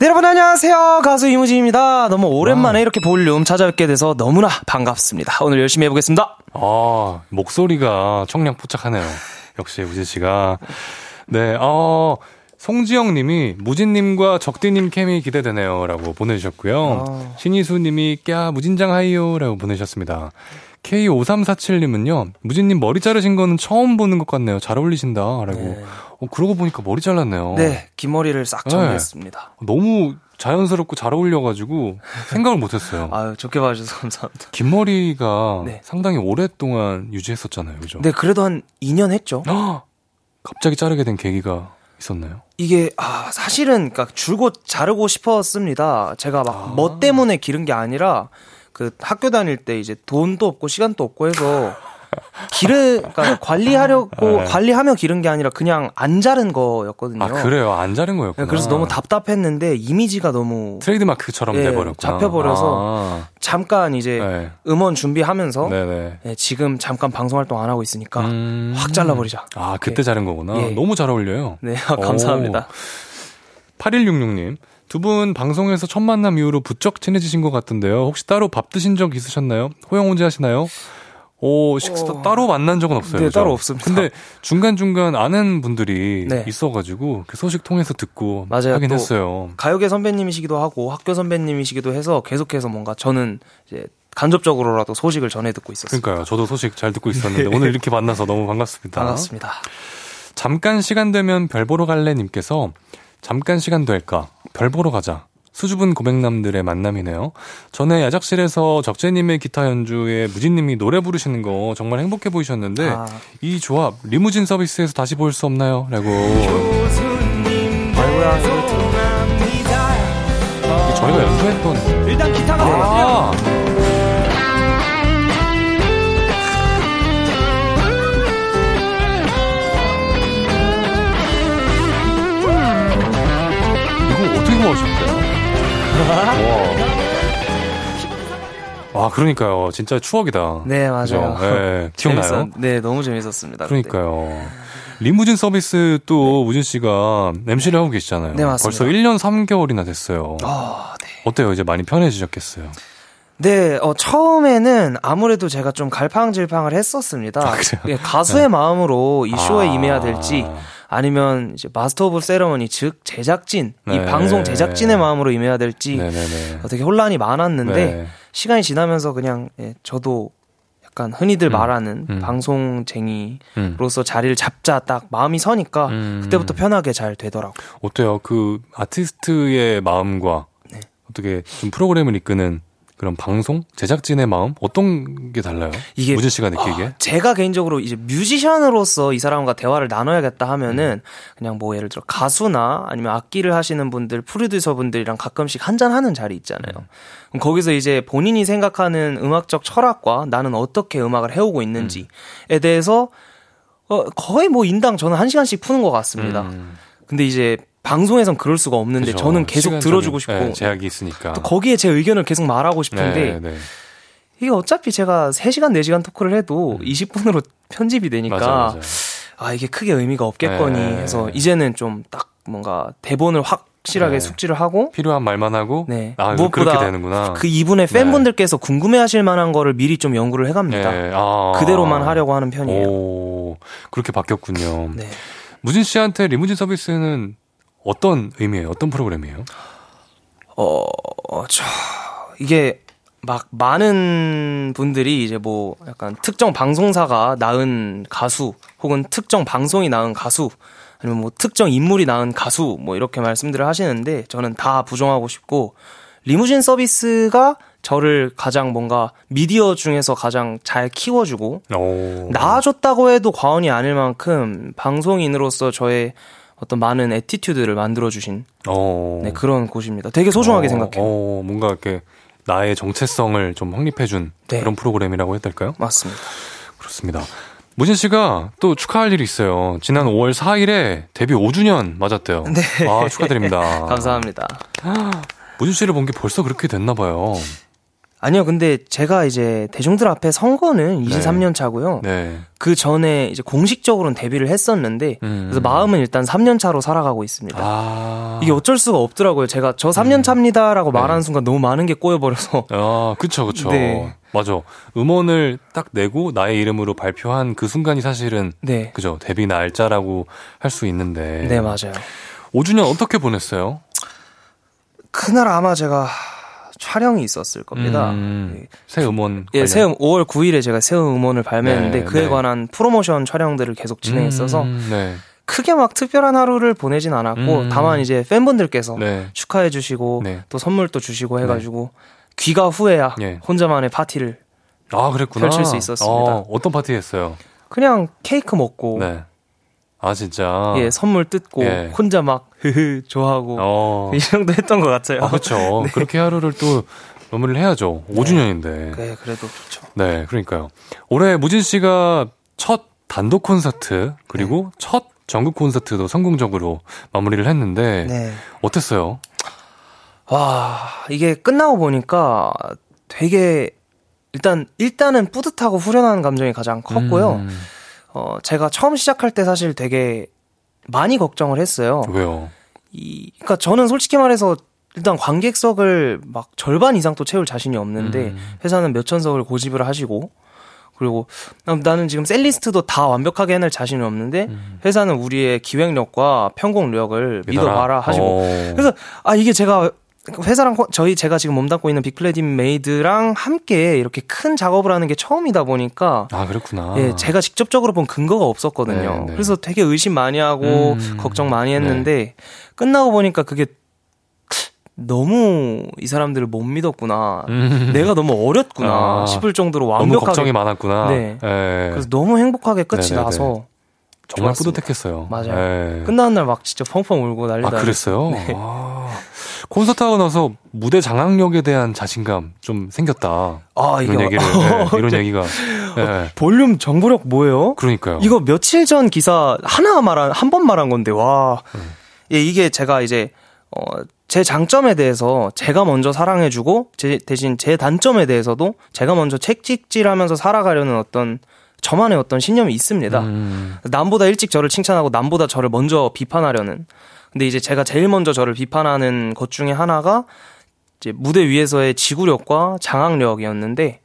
네, 여러분 안녕하세요. 가수 이무진입니다. 너무 오랜만에 이렇게 볼륨 찾아뵙게 돼서 너무나 반갑습니다. 오늘 열심히 해보겠습니다. 아, 목소리가 청량 포착하네요. 역시 우진 씨가. 네, 어, 송지영 님이 무진님과 적디님 케미 기대되네요. 라고 보내주셨고요. 아. 신희수 님이 꺄 무진장 하이요. 라고 보내주셨습니다. K5347님은요, 무진님 머리 자르신 거는 처음 보는 것 같네요. 잘 어울리신다. 라고. 네. 어, 그러고 보니까 머리 잘랐네요. 네, 긴 머리를 싹 정리했습니다. 너무 자연스럽고 잘 어울려가지고 생각을 못했어요. <laughs> 아유, 좋게 봐주셔서 감사합니다. 긴 머리가 네. 상당히 오랫동안 유지했었잖아요. 그죠? 네, 그래도 한 2년 했죠. 헉! <gasps> 갑자기 자르게 된 계기가 있었나요? 이게 아 사실은 그러니까 줄곧 자르고 싶었습니다. 제가 막뭐 때문에 기른 게 아니라 그 학교 다닐 때 이제 돈도 없고 시간도 없고 해서 기르 그러니까 관리하려고 네. 관리하며 기른 게 아니라 그냥 안 자른 거였거든요. 아 그래요? 안 자른 거였구나. 네, 그래서 너무 답답했는데 이미지가 너무 트레이드 마크처럼 예, 돼버렸구나. 잡혀버려서 잠깐 이제 아, 네. 음원 준비하면서 네네. 네, 지금 잠깐 방송 활동 안 하고 있으니까 음. 확 잘라버리자. 아 그때 자른 거구나. 예. 너무 잘 어울려요. 네, 아, <laughs> 감사합니다. 8166님. 두 분 방송에서 첫 만남 이후로 부쩍 친해지신 것 같은데요. 혹시 따로 밥 드신 적 있으셨나요? 호영 혼자 하시나요? 오, 식사 어. 따로 만난 적은 없어요. 네, 그죠? 따로 없습니다. 근데 중간중간 아는 분들이 네. 있어가지고 그 소식 통해서 듣고 맞아요. 하긴 또 했어요. 가요계 선배님이시기도 하고 학교 선배님이시기도 해서 계속해서 뭔가 저는 이제 간접적으로라도 소식을 전해 듣고 있었어요. 그러니까요. 저도 소식 잘 듣고 있었는데 오늘 이렇게 만나서 너무 반갑습니다. 반갑습니다. 잠깐 시간 되면 별 보러 갈래 님께서 잠깐 시간 될까? 별 보러 가자. 수줍은 고백남들의 만남이네요. 전에 야작실에서 적재님의 기타 연주에 무진님이 노래 부르시는 거 정말 행복해 보이셨는데 아. 이 조합 리무진 서비스에서 다시 볼 수 없나요? 라고 아이고야. 저희가 연주했던 일단 기타가 아 와. 와, 그러니까요. 진짜 추억이다. 네, 맞아요. 네, 기억나요? 재밌었- 네, 너무 재밌었습니다. 그러니까요. 리무진 서비스 또 우진 씨가 MC를 하고 계시잖아요. 네, 맞습니다. 벌써 1년 3개월이나 됐어요. 아, 네. 어때요? 이제 많이 편해지셨겠어요? 네, 어, 처음에는 아무래도 제가 좀 갈팡질팡을 했었습니다. 아, 그래요? 예, 가수의 마음으로 이 쇼에 아. 임해야 될지, 아니면 이제 master of ceremony, 즉, 제작진, 이 네. 방송 제작진의 마음으로 임해야 될지, 네네네. 어, 되게 혼란이 많았는데, 네. 시간이 지나면서 그냥, 예, 저도 약간 흔히들 음. 말하는 음. 방송쟁이로서 음. 자리를 잡자 딱 마음이 서니까, 음. 그때부터 편하게 잘 되더라고요. 어때요? 그 아티스트의 마음과 네. 어떻게 좀 프로그램을 이끄는 그런 방송 제작진의 마음 어떤 게 달라요? 이게- 무진 씨가 느끼기에? 아, 제가 개인적으로 이제 뮤지션으로서 이 사람과 대화를 나눠야겠다 하면은 그냥 뭐 예를 들어 가수나 아니면 악기를 하시는 분들, 프로듀서 분들이랑 가끔씩 한잔 하는 자리 있잖아요. 그럼 거기서 이제 본인이 생각하는 음악적 철학과 나는 어떻게 음악을 해오고 있는지에 대해서 어, 거의 뭐 인당 저는 한 시간씩 푸는 것 같습니다. 음, 근데 이제 방송에선 그럴 수가 없는데 그죠. 저는 계속 들어주고 싶고 네, 제약이 있으니까. 또 거기에 제 의견을 계속 말하고 싶은데 네, 네. 이게 어차피 제가 3시간, 4시간 토크를 해도 20분으로 편집이 되니까 음. 맞아, 맞아. 아 이게 크게 의미가 없겠거니 네. 해서 이제는 좀 딱 뭔가 대본을 확실하게 네. 숙지를 하고 필요한 말만 하고 네. 아 무엇보다 그렇게 되는구나. 그 이분의 팬분들께서 궁금해하실 만한 거를 미리 좀 연구를 해갑니다. 네, 아. 그대로만 하려고 하는 편이에요. 오, 그렇게 바뀌었군요. 네. 무진 씨한테 리무진 서비스는 어떤 의미예요? 어떤 프로그램이에요? 어, 저 이게 막 많은 분들이 이제 뭐 약간 특정 방송사가 낳은 가수 혹은 특정 방송이 낳은 가수 아니면 뭐 특정 인물이 낳은 가수 뭐 이렇게 말씀들을 하시는데 저는 다 부정하고 싶고 리무진 서비스가 저를 가장 뭔가 미디어 중에서 가장 잘 키워주고 오. 낳아줬다고 해도 과언이 아닐 만큼 방송인으로서 저의 어떤 많은 attitude를 만들어주신 어. 네, 그런 곳입니다. 되게 소중하게 어, 생각해요. 어, 뭔가 이렇게 나의 정체성을 좀 확립해준 네. 그런 프로그램이라고 해야 될까요? 맞습니다. 그렇습니다. 무진 씨가 또 축하할 일이 있어요. 지난 5월 4일에 데뷔 5주년 맞았대요. 네. 아, 축하드립니다. <laughs> 감사합니다. 무진 씨를 본 게 벌써 그렇게 됐나 봐요. 아니요, 근데 제가 이제 대중들 앞에 선 거는 23년 차고요. 네. 그 전에 이제 공식적으로는 데뷔를 했었는데, 음. 그래서 마음은 일단 3년 차로 살아가고 있습니다. 아. 이게 어쩔 수가 없더라고요. 제가 저 3년 차입니다라고 네. 말하는 순간 너무 많은 게 꼬여버려서. 아, 그쵸, 그쵸. 네. 맞아. 음원을 딱 내고 나의 이름으로 발표한 그 순간이 사실은 네. 그죠. 데뷔 날짜라고 할 수 있는데. 네, 맞아요. 5주년 어떻게 보냈어요? 그날 아마 제가 촬영이 있었을 겁니다. 음, 네. 새 음원. 예, 관련. 새 음- 5월 9일에 제가 새 음원을 발매했는데 네, 그에 네. 관한 프로모션 촬영들을 계속 진행했어서 음, 네. 크게 막 특별한 하루를 보내진 않았고 음. 다만 이제 팬분들께서 네. 축하해 주시고 네. 또 선물도 주시고 해가지고 귀가 후에야 예. 혼자만의 파티를 아, 그랬구나. 펼칠 수 있었습니다. 어, 어떤 파티 했어요? 그냥 케이크 먹고 네. 아, 진짜. 예 선물 뜯고 예. 혼자 막 흐흐 좋아하고 어. 이 정도 했던 것 같아요. 아, 그렇죠. <laughs> 그렇게 하루를 또 마무리를 해야죠. 5주년인데. 네, 그래도 좋죠. 네, 그러니까요. 올해 무진 씨가 첫 단독 콘서트 그리고 네. 첫 전국 콘서트도 성공적으로 마무리를 했는데 네. 어땠어요? 와, 이게 끝나고 보니까 되게 일단 일단은 뿌듯하고 후련한 감정이 가장 컸고요. 음, 어, 제가 처음 시작할 때 사실 되게 많이 걱정을 했어요. 왜요? 이 그러니까 저는 솔직히 말해서 일단 관객석을 막 절반 이상 또 채울 자신이 없는데 음. 회사는 몇 천석을 고집을 하시고 그리고 나는 지금 setlist도 다 완벽하게 해낼 자신이 없는데 회사는 우리의 기획력과 편곡력을 믿어봐라 하시고 어. 그래서 아 이게 제가 회사랑 코- 저희 제가 지금 몸담고 있는 빅플래닛 메이드랑 함께 이렇게 큰 작업을 하는 게 처음이다 보니까 아, 그렇구나. 예, 제가 직접적으로 본 근거가 없었거든요. 네, 네. 그래서 되게 의심 많이 하고 음, 걱정 많이 했는데 끝나고 보니까 그게 너무 이 사람들을 못 믿었구나. 음. 내가 너무 어렸구나 아, 싶을 정도로 너무 완벽하게 걱정이 많았구나. 네. 예. 그래서 너무 행복하게 끝이 네네네. 나서 정말 좋았습니다. 뿌듯했겠어요. 맞아요. 예. 끝나는 날 막 진짜 펑펑 울고 난리 아. 그랬어요? 네. 아, 콘서트 하고 나서 무대 장악력에 대한 자신감 좀 생겼다. 아, 이런 얘기를, 예, <laughs> 이런 얘기가. 예. 볼륨 정보력 뭐예요? 그러니까요. 이거 며칠 전 기사 하나 말한 한 번 말한 건데 와. 음. 예, 이게 제가 이제 어, 제 장점에 대해서 제가 먼저 사랑해주고 제 대신 제 단점에 대해서도 제가 먼저 책찍질하면서 살아가려는 어떤 저만의 어떤 신념이 있습니다. 음, 남보다 일찍 저를 칭찬하고 남보다 저를 먼저 비판하려는. 근데 이제 제가 제일 먼저 저를 비판하는 것 중에 하나가 이제 무대 위에서의 지구력과 장악력이었는데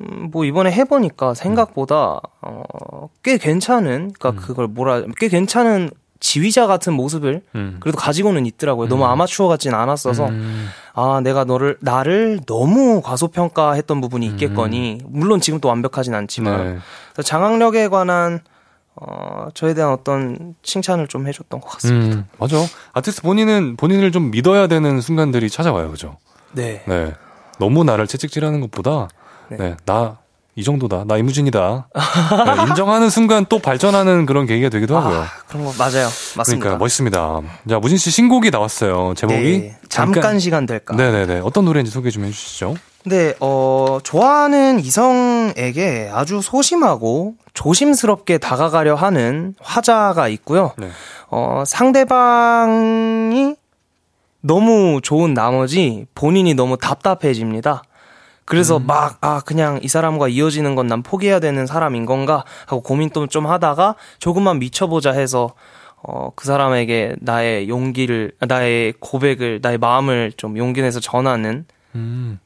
음, 뭐 이번에 해보니까 생각보다 어, 꽤 괜찮은 그러니까 그걸 뭐라 꽤 괜찮은 지휘자 같은 모습을 음. 그래도 가지고는 있더라고요. 너무 아마추어 같진 않았어서 음. 아 내가 너를 나를 너무 과소평가했던 부분이 있겠거니 물론 지금 또 완벽하진 않지만 네. 장악력에 관한 어 저에 대한 어떤 칭찬을 좀 해줬던 것 같습니다. 음, 맞아. 아티스트 본인은 본인을 좀 믿어야 되는 순간들이 찾아와요, 그죠? 네. 네. 너무 나를 채찍질하는 것보다, 네. 네, 나, 이 정도다. 나 이무진이다. 네, 인정하는 순간 또 발전하는 그런 계기가 되기도 하고요. 아, 그런 거 맞아요. 맞습니다. 그러니까 멋있습니다. 자, 무진 씨 신곡이 나왔어요. 제목이 네, 잠깐, 시간 될까? 네네네. 어떤 노래인지 소개 좀 해주시죠. 근데 어 좋아하는 이성에게 아주 소심하고 조심스럽게 다가가려 하는 화자가 있고요. 네. 어 상대방이 너무 좋은 나머지 본인이 너무 답답해집니다. 그래서 음. 막, 아, 그냥 이 사람과 이어지는 건 난 포기해야 되는 사람인 건가? 하고 고민 또좀 하다가 조금만 미쳐보자 해서, 어, 그 사람에게 나의 용기를, 나의 고백을, 나의 마음을 좀 용기 내서 전하는 음.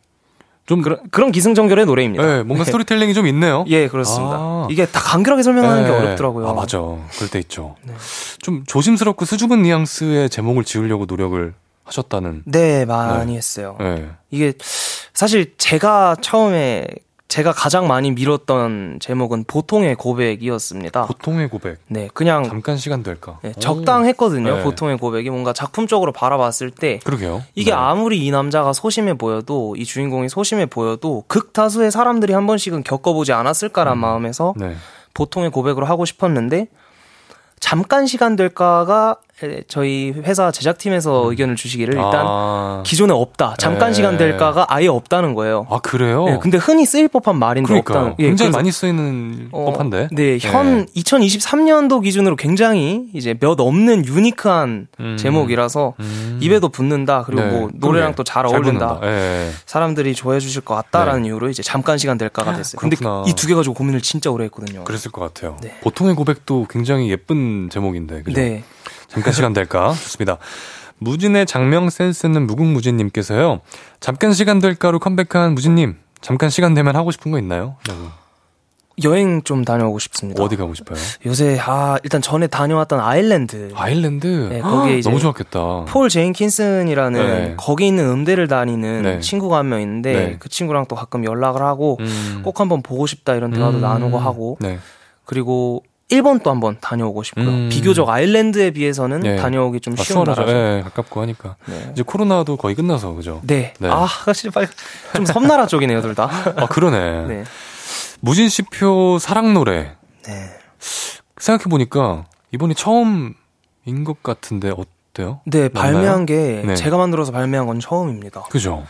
좀, 그런, 그런 기승전결의 노래입니다. 네, 뭔가 스토리텔링이 좀 있네요. <laughs> 예, 그렇습니다. 아. 이게 다 간결하게 설명하는 게 네. 어렵더라고요. 네. 아, 맞아. 그럴 때 있죠. 좀 조심스럽고 수줍은 뉘앙스의 제목을 지으려고 노력을 하셨다는. 네, 많이 했어요. 네. 이게 사실 제가 처음에 제가 가장 많이 밀었던 제목은 보통의 고백이었습니다. 보통의 고백. 네, 그냥 잠깐 시간 될까? 네, 오. 적당했거든요. 네. 보통의 고백이 뭔가 작품적으로 바라봤을 때 그러게요. 이게 네. 아무리 이 남자가 소심해 보여도 이 주인공이 소심해 보여도 극다수의 사람들이 한 번씩은 겪어보지 않았을까란 마음에서 네. 보통의 고백으로 하고 싶었는데 잠깐 시간 될까가 에, 저희 회사 제작팀에서 의견을 주시기를 일단 음. 아, 기존에 없다. 잠깐 네. 시간 될까가 아예 없다는 거예요. 아 그래요? 네, 근데 흔히 쓰일 법한 말인데 그러니까 없다는. 예, 굉장히 많이 쓰이는 어, 법한데. 네, 현 2023년도 기준으로 굉장히 이제 몇 없는 유니크한 음. 제목이라서 음. 입에도 붙는다. 그리고 네, 뭐 노래랑. 또잘잘 어울린다. 예. 사람들이 좋아해 주실 것 같다라는 이유로 이제 잠깐 시간 될까가 됐어요. 근데. 이 두 개 가지고 고민을 진짜 오래 했거든요. 그랬을 것 같아요. 네. 보통의 고백도 굉장히 예쁜 제목인데. 그죠? 네. 잠깐 시간 될까? 좋습니다. 무진의 작명 센스는 무궁무진님께서요. 잠깐 시간 될까로 컴백한 무진님. 잠깐 시간 되면 하고 싶은 거 있나요? 라고. 여행 좀 다녀오고 싶습니다. 어디 가고 싶어요? 요새 아 일단 전에 다녀왔던 아일랜드 아일랜드. 네, 거기에 헉, 이제 너무 좋았겠다. 폴 제인킨슨이라는 네. 거기 있는 음대를 다니는 네. 친구가 한 명 있는데 네. 그 친구랑 또 가끔 연락을 하고 음. 꼭 한번 보고 싶다 이런 대화도 음. 나누고 하고 네. 그리고 일본 또 한번 다녀오고 싶고요. 음. 비교적 아일랜드에 비해서는 네. 다녀오기 좀 아, 쉬운 수월하죠. 나라죠. 예, 가깝고 하니까. 네. 이제 코로나도 거의 끝나서, 그죠? 네. 네. 아, 사실 빨리 좀 섬나라 쪽이네요, 둘 다. 아, 그러네. 네. 무진 씨표 사랑 노래. 네. 생각해 보니까 이번이 처음인 것 같은데 어때요? 네, 맞나요? 발매한 게 네. 제가 만들어서 발매한 건 처음입니다. 그죠?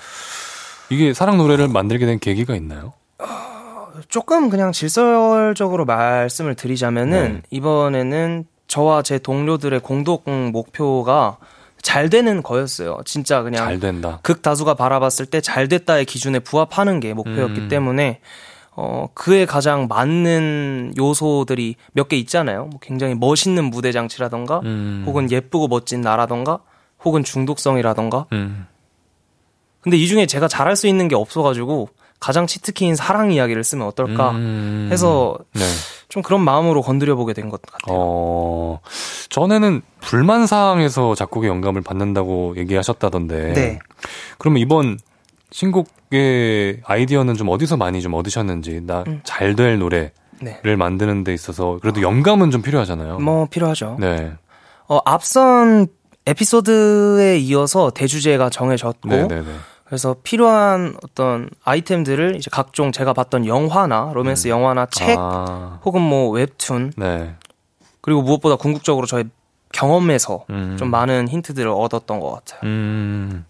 이게 사랑 노래를 만들게 된 계기가 있나요? 조금 그냥 질서적으로 말씀을 드리자면은 네. 이번에는 저와 제 동료들의 공동 목표가 잘 되는 거였어요. 진짜 그냥 잘 된다. 극다수가 바라봤을 때 잘 됐다의 기준에 부합하는 게 목표였기 음. 때문에 어 그에 가장 맞는 요소들이 몇 개 있잖아요. 뭐 굉장히 멋있는 무대 장치라던가 음. 혹은 예쁘고 멋진 나라던가 혹은 중독성이라던가 음. 근데 이 중에 제가 잘할 수 있는 게 없어 가지고 가장 치트키인 사랑 이야기를 쓰면 어떨까 음. 해서 네. 좀 그런 마음으로 건드려 보게 된 것 같아요. 어, 전에는 불만 사항에서 작곡의 영감을 받는다고 얘기하셨다던데. 네. 그러면 이번 신곡의 아이디어는 좀 어디서 많이 좀 얻으셨는지, 나 음. 잘될 노래를 네. 만드는 데 있어서 그래도 영감은 좀 필요하잖아요. 뭐 필요하죠. 네. 어, 앞선 에피소드에 이어서 대주제가 정해졌고 네네네. 그래서 필요한 어떤 아이템들을 이제 각종 제가 봤던 영화나 로맨스 영화나 책 음. 아, 혹은 뭐 웹툰 네. 그리고 무엇보다 궁극적으로 저의 경험에서 음. 좀 많은 힌트들을 얻었던 것 같아요. 음,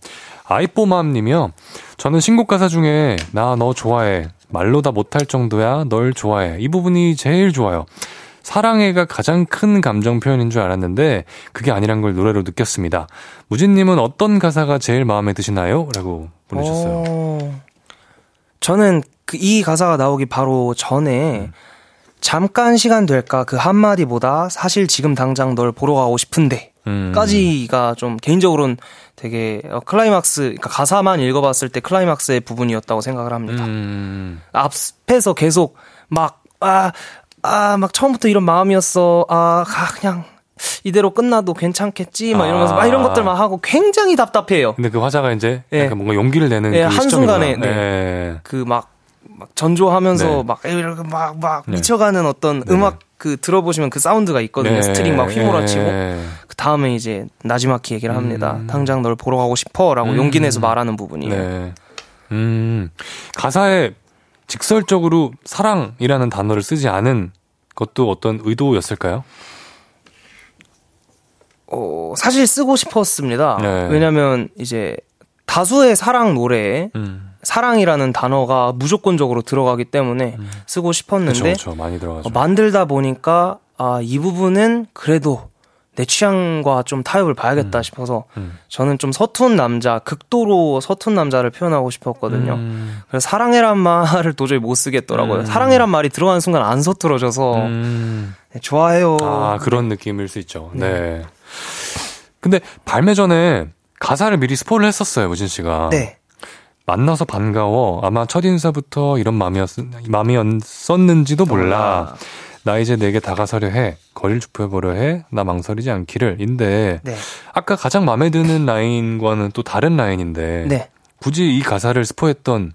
아이뽀맘님이요. 저는 신곡 가사 중에 나 너 좋아해 말로 다 못할 정도야 널 좋아해 이 부분이 제일 좋아요. 사랑해가 가장 큰 감정 표현인 줄 알았는데 그게 아니란 걸 노래로 느꼈습니다. 무진님은 어떤 가사가 제일 마음에 드시나요? 라고 보내셨어요. 어, 저는 그이 가사가 나오기 바로 전에 음. 잠깐 시간 될까 그 한마디보다 사실 지금 당장 널 보러 가고 싶은데 음. 까지가 좀 개인적으로는 되게 어, 클라이막스 그러니까 가사만 읽어봤을 때 클라이막스의 부분이었다고 생각을 합니다. 음, 앞에서 계속 막 아 아 막 처음부터 이런 마음이었어 아 가- 그냥 이대로 끝나도 괜찮겠지 막 이러면서 막 이런 아. 것들 만 하고 굉장히 답답해요. 근데 그 화자가 이제 예. 약간 뭔가 용기를 내는 예, 그 한순간에. 네. 예. 그막 막 전조하면서 네. 막 이렇게 막막 네. 미쳐가는 어떤 네. 음악 그 들어보시면 그 사운드가 있거든요. 네. string 막 휘몰아치고 예. 그 다음에 이제 나지막히 얘기를 합니다. 음. 당장 널 보러 가고 싶어라고 음. 용기 내서 말하는 부분이에요. 네. 음, 가사에 직설적으로 사랑이라는 단어를 쓰지 않은 것도 어떤 의도였을까요? 어, 사실 쓰고 싶었습니다. 네. 왜냐면 이제 다수의 사랑 노래에 음. 사랑이라는 단어가 무조건적으로 들어가기 때문에 쓰고 싶었는데 그렇죠, 많이 들어가죠. 어, 만들다 보니까 아, 이 부분은 그래도 내 취향과 좀 타협을 봐야겠다 싶어서 음. 저는 좀 서툰 남자, 극도로 서툰 남자를 표현하고 싶었거든요. 음. 그래서 사랑해란 말을 도저히 못 쓰겠더라고요. 음. 사랑해란 말이 들어가는 순간 안 서툴어져서 음. 네, 좋아해요. 아, 그런 느낌일 수 있죠. 네. 근데 발매 전에 가사를 미리 스포를 했었어요, 무진 씨가. 네. 만나서 반가워. 아마 첫 인사부터 이런 마음이었, 마음이었었는지도 몰라. 나 이제 네게 다가서려 해. 거리를 좁혀보려 해. 나 망설이지 않기를. 인데, 네. 아까 가장 마음에 드는 라인과는 또 다른 라인인데, 네. 굳이 이 가사를 스포했던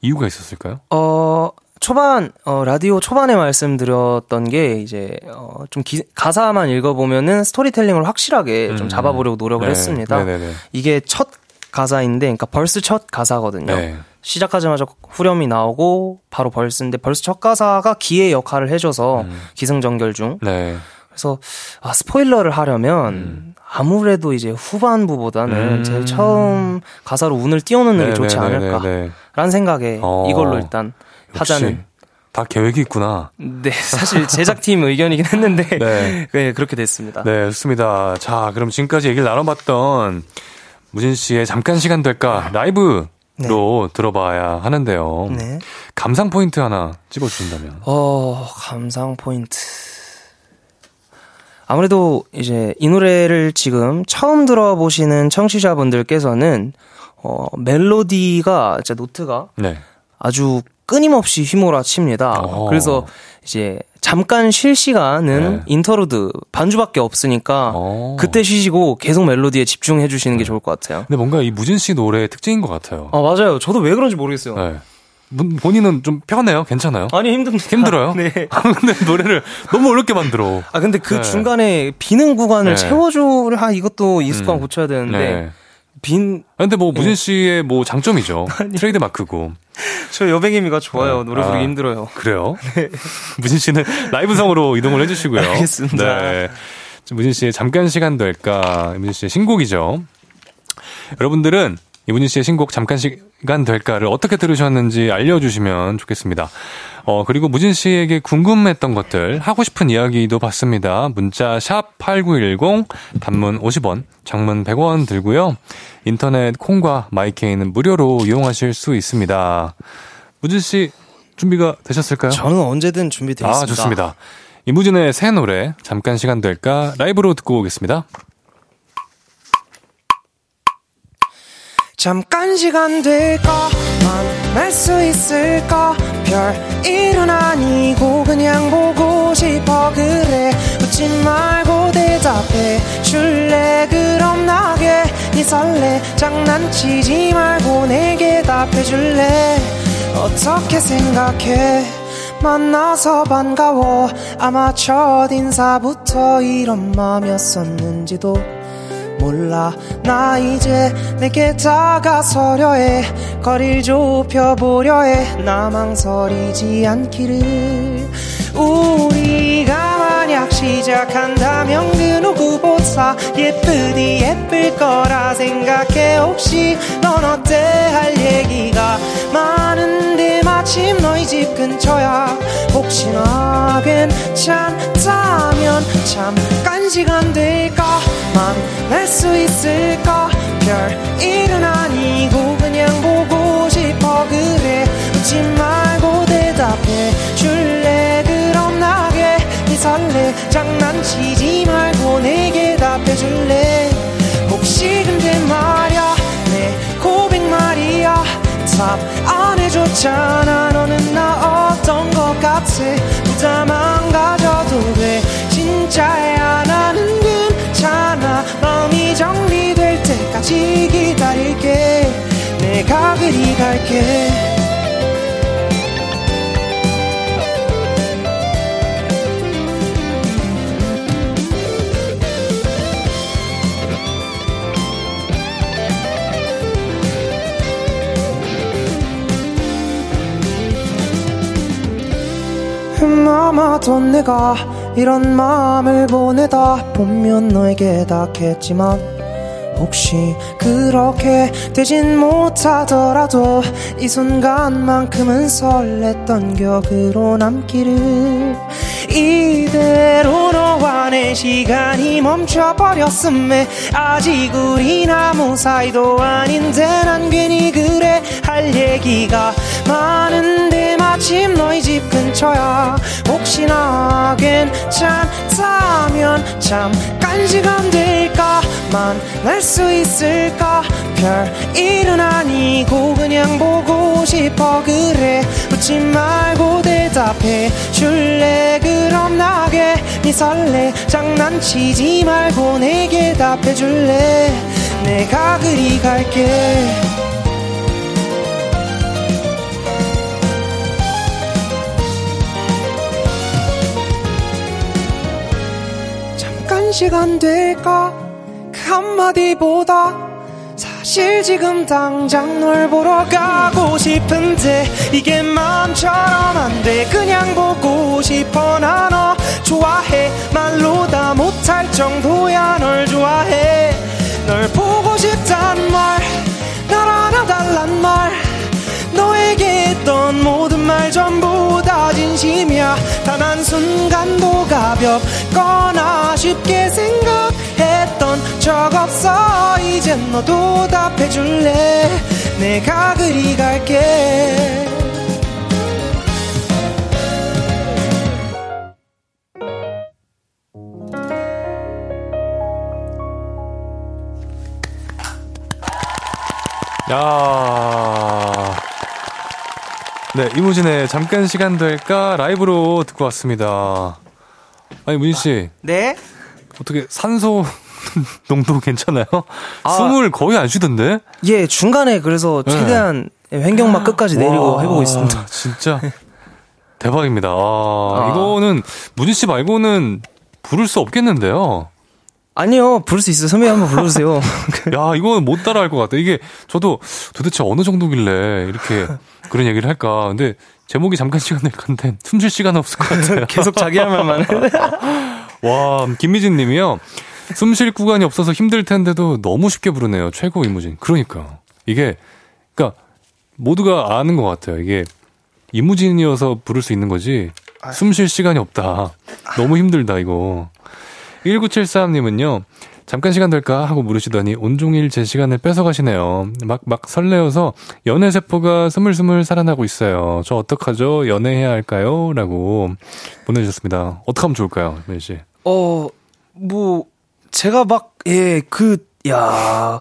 이유가 있었을까요? 어, 초반, 어, 라디오 초반에 말씀드렸던 게, 이제, 어, 좀 기, 가사만 읽어보면은 스토리텔링을 확실하게 음. 좀 잡아보려고 노력을 네. 했습니다. 네네네. 이게 첫 가사인데, 그러니까 verse 첫 가사거든요. 네. 시작하자마자 후렴이 나오고, 바로 verse인데, verse 첫 가사가 기의 역할을 해줘서, 음. 기승전결 중. 네. 그래서, 아, 스포일러를 하려면, 아무래도 이제 후반부보다는 음. 제일 처음 가사로 운을 띄워놓는 게 좋지 않을까. 네네네네. 라는 생각에 어. 이걸로 일단 하자는. 다 계획이 있구나. 네, 사실 제작팀 <laughs> 의견이긴 했는데 네. <laughs> 네, 그렇게 됐습니다. 네, 좋습니다. 자, 그럼 지금까지 얘기를 나눠봤던 무진 씨의 잠깐 시간 될까 라이브로 들어봐야 하는데요. 네. 감상 포인트 하나 찝어주신다면. 어, 감상 포인트. 아무래도 이제 이 노래를 지금 처음 들어보시는 청취자분들께서는 어, 멜로디가 진짜 노트가 네. 아주 끊임없이 휘몰아칩니다. 어. 그래서 이제 잠깐 쉴 시간은 네. 인터루드 반주밖에 없으니까 어. 그때 쉬시고 계속 멜로디에 집중해 주시는 게 좋을 것 같아요. 근데 뭔가 이 무진 씨 노래의 특징인 것 같아요. 아 맞아요. 저도 왜 그런지 모르겠어요. 네. 문- 본인은 좀 편해요? 괜찮아요? 아니 힘듭니다. 힘들어요? <laughs> 네. <laughs> 근데 노래를 너무 어렵게 만들어. 아 근데 그 네. 중간에 비는 구간을 네. 채워주려 하 이것도 이 습관 음. 고쳐야 되는데 네. 빈 아, 근데 뭐 무진 씨의 뭐 장점이죠. <laughs> 트레이드 마크고. <laughs> 저 여백의 미가 좋아요. 네. 노래 부르기 아. 힘들어요. 그래요? <laughs> 무진 씨는 라이브석으로 이동을 해주시고요. 알겠습니다. 네. 무진 씨의 잠깐 시간 될까? 무진 씨의 신곡이죠. 여러분들은 이무진 씨의 신곡 잠깐 시간 될까를 어떻게 들으셨는지 알려주시면 좋겠습니다. 어, 그리고 무진 씨에게 궁금했던 것들, 하고 싶은 이야기도 받습니다. 문자 샵 8910, 단문 50원, 장문 100원 들고요. 인터넷 콩과 마이케이는 무료로 이용하실 수 있습니다. 무진 씨 준비가 되셨을까요? 저는 언제든 준비되어 있습니다. 아, 좋습니다. 이무진의 새 노래, 잠깐 시간 될까? 라이브로 듣고 오겠습니다. 잠깐 시간 될까 만 날 수 있을까? 별 일은 아니고 그냥 보고 싶어. 그래 웃지 말고 대답해. 줄래? 그럼 나게 네 설레. 장난치지 말고 내게 답해 줄래? 어떻게 생각해? 만나서 반가워. 아마 첫 인사부터 이런 맘이었었는지도 몰라. 나 이제 내게 다가서려 해. 거리를 좁혀보려 해 나 망설이지 않기를. 우리가 만약 시작한다면 그 누구보다 예쁘디 예쁠 거라 생각해 혹시? 넌 어때? 할 얘기가 많은데 마침 너희 집 근처야. 혹시나 괜찮다면 잠깐 시간 될까 만날 수 있을까 별 일은 아니고 그냥 보고 싶어. 그래 웃지 말고 대답해 줄래? 그럼 나게 네 설레 장난치지 말고 내게 답해 줄래? 혹시 근데 말야 내 고백 말이야. 답 안 해줬잖아. 너는 나 어떤 것 같아? 부담 안 가져도 돼. 진짜야 기다릴게 내가 그리 갈게. 아마도 내가 이런 마음을 보내다 보면 너에게 닿겠지만 혹시 그렇게 되진 못하더라도 이 순간만큼은 설렜던 기억으로 남기를 이대로 너와 내 시간이 멈춰버렸음에 아직 우린 아무 사이도 아닌데 난 괜히 그래 할 얘기가 많은데 마침 너희 집 근처야. 혹시나 괜찮다면 잠깐 시간 될까 만날 수 있을까? 별 일은 아니고 그냥 보고 싶어. 그래 웃지 말고 대답해. 줄래? 그럼 나게. 네 설레. 장난치지 말고 내게 답해 줄래? 내가 그리 갈게. 잠깐 시간 될까? 그 한마디보다 사실 지금 당장 널 보러 가고 싶은데 이게 마음처럼 안 돼. 그냥 보고 싶어. 나 너 좋아해. 말로 다 못할 정도야 널 좋아해. 널 보고 싶단 말날 안아달란 말. 너에게 했던 모든 말 전부 다 진심이야. 단 한순간도 가볍거나 쉽게 생각 했던 적 없어 이젠 너도 답해줄래 내가 그리 갈게 야. 네, 이무진의 잠깐 시간 될까 라이브로 듣고 왔습니다. 아니, 문진 씨. 네? 어떻게 산소 <laughs> 농도 괜찮아요? 아. 숨을 거의 안 쉬던데? 예, 중간에 그래서 네. 최대한 횡격막 끝까지 내리고 와, 해보고 있습니다. 진짜 <laughs> 대박입니다. 아, 아. 이거는 문진 씨 말고는 부를 수 없겠는데요. 아니요, 부를 수 있어요. 선배님 한번 불러주세요. <laughs> 야, 이거는 못 따라할 것 같아. 이게 저도 도대체 어느 정도길래 이렇게 그런 얘기를 할까. 근데 제목이 잠깐 시간 낼 건데 숨쉴 시간 없을 것 같아요. 계속 자기 할 말만 해. 와, 김미진 님이요. 숨 쉴 구간이 없어서 힘들 텐데도 너무 쉽게 부르네요. 최고 이무진. 그러니까. 이게, 그니까, 모두가 아는 것 같아요. 이게, 이무진이어서 부를 수 있는 거지. 숨 쉴 시간이 없다. 너무 힘들다, 이거. 1973님은요. 잠깐 시간 될까 하고 물으시더니 온종일 제 시간을 뺏어가시네요. 막, 막 설레어서 연애 세포가 스물스물 살아나고 있어요. 저 어떡하죠? 연애해야 할까요? 라고 보내주셨습니다. 어떻게 하면 좋을까요, 민 씨? 어, 뭐, 제가 막, 예, 그, 야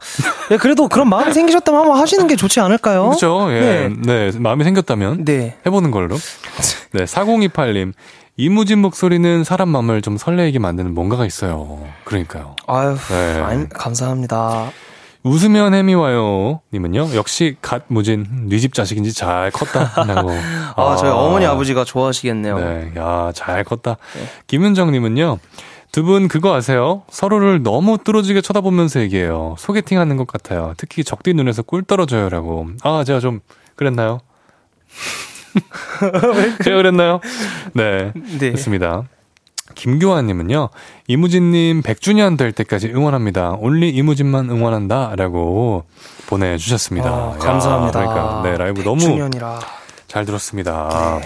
예, 그래도 그런 마음이 생기셨다면 한번 하시는 게 좋지 않을까요? 그렇죠. 예. 네. 네. 마음이 생겼다면 네. 해보는 걸로. 네. 4028님. 이무진 목소리는 사람 마음을 좀 설레게 만드는 뭔가가 있어요. 그러니까요. 아유, 네. 아임, 감사합니다. 웃으면 햄이 와요. 님은요. 역시 갓 무진 네 집 자식인지 잘 컸다. 라고. <laughs> 아, 저희 어머니 아버지가 좋아하시겠네요. 네. 야, 잘 컸다. 김은정 님은요. 두 분 그거 아세요? 서로를 너무 뚫어지게 쳐다보면서 얘기해요. 소개팅 하는 것 같아요. 특히 적디 눈에서 꿀 떨어져요라고. 아, 제가 좀 그랬나요? <laughs> <laughs> 제가 그랬나요? 네. 네. 됐습니다. 김교환님은요, 이무진님 100주년 될 때까지 응원합니다. 온리 이무진만 응원한다. 라고 보내주셨습니다. 아, 야, 감사합니다. 그러니까, 네, 라이브 너무 100주년이라. 잘 들었습니다.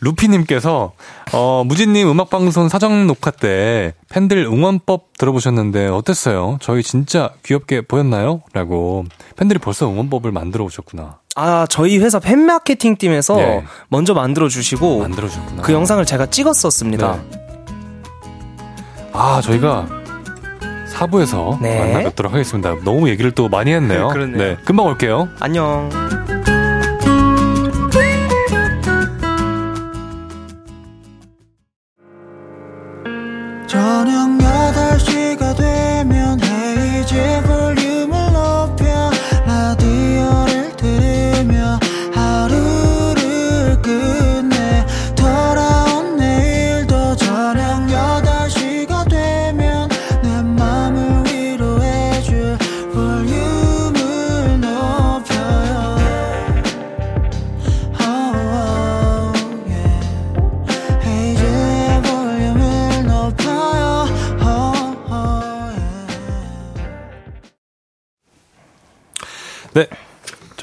루피님께서, 어, 무진님 음악방송 사전 녹화 때 팬들 응원법 들어보셨는데 어땠어요? 저희 진짜 귀엽게 보였나요? 라고. 팬들이 벌써 응원법을 만들어 오셨구나. 아, 저희 회사 팬 마케팅 팀에서 예. 먼저 만들어 주시고 만들어. 그 영상을 제가 찍었었습니다. 네. 아, 저희가 4부에서 네. 만나 뵙도록 하겠습니다. 너무 얘기를 또 많이 했네요. <laughs> 그렇네요. 네. 금방 올게요. 안녕. 저녁 8시가 되면 헤이즈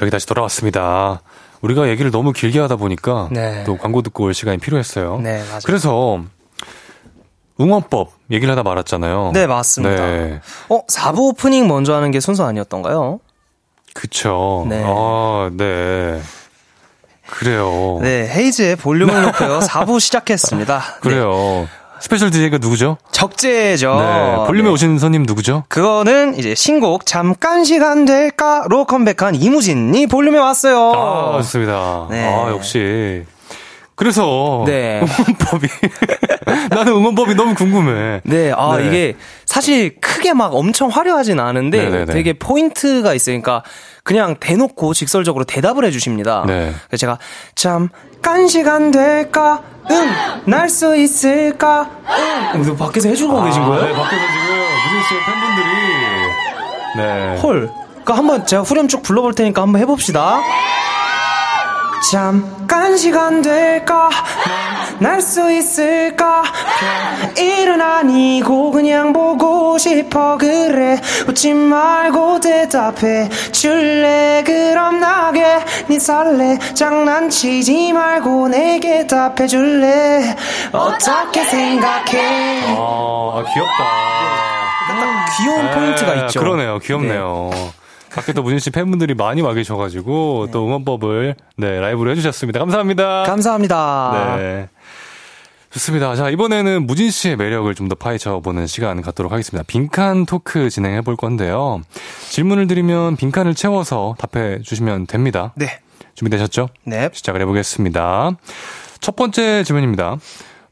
저기 다시 돌아왔습니다. 우리가 얘기를 너무 길게 하다 보니까 네. 또 광고 듣고 올 시간이 필요했어요. 네, 맞아요. 그래서 응원법 얘기를 하다 말았잖아요. 네, 맞습니다. 네. 어, 4부 오프닝 먼저 하는 게 순서 아니었던가요? 그쵸. 네. 아, 네. 그래요. 네, 헤이즈의 볼륨을 높여요. 4부 시작했습니다. 네, 그래요. 스페셜 DJ가 누구죠? 적재죠. 네. 볼륨에 오신 손님 누구죠? 그거는 이제 신곡 잠깐 시간 될까로 컴백한 이무진이 볼륨에 왔어요. 아, 좋습니다. 네. 아, 역시. 그래서 네. 응원법이 <laughs> 나는 응원법이 너무 궁금해. 네, 아, 네. 이게 사실 크게 막 엄청 화려하진 않은데 네네네. 되게 포인트가 있으니까 그냥 대놓고 직설적으로 대답을 해주십니다. 네. 그래서 제가 잠깐 시간 될까? 응, 날 수 있을까? 응. 너 밖에서 해주고 계신 거예요? 네, 밖에서 지금 무진 씨의 팬분들이 네. 헐. 그니까 한번 제가 후렴 쭉 불러볼 테니까 한번 해봅시다. 잠깐 시간 될까? 날 수 있을까? 일은 아니고 그냥 보고 싶어 그래 웃지 말고 대답해 줄래 그럼 나게 네 설레 장난치지 말고 내게 답해 줄래 어떻게 생각해 아, 아, 귀엽다. 딱 귀여운 포인트가 네, 있죠 그러네요. 귀엽네요. 밖에 또 무진 씨 팬분들이 많이 와 계셔가지고 또 응원법을 네 라이브로 해주셨습니다. 감사합니다. 감사합니다 네. 좋습니다. 자, 이번에는 무진 씨의 매력을 좀 더 파헤쳐 보는 시간 갖도록 하겠습니다. 빈칸 토크 진행해 볼 건데요. 질문을 드리면 빈칸을 채워서 답해 주시면 됩니다. 네. 준비되셨죠? 네. 시작을 해 보겠습니다. 첫 번째 질문입니다.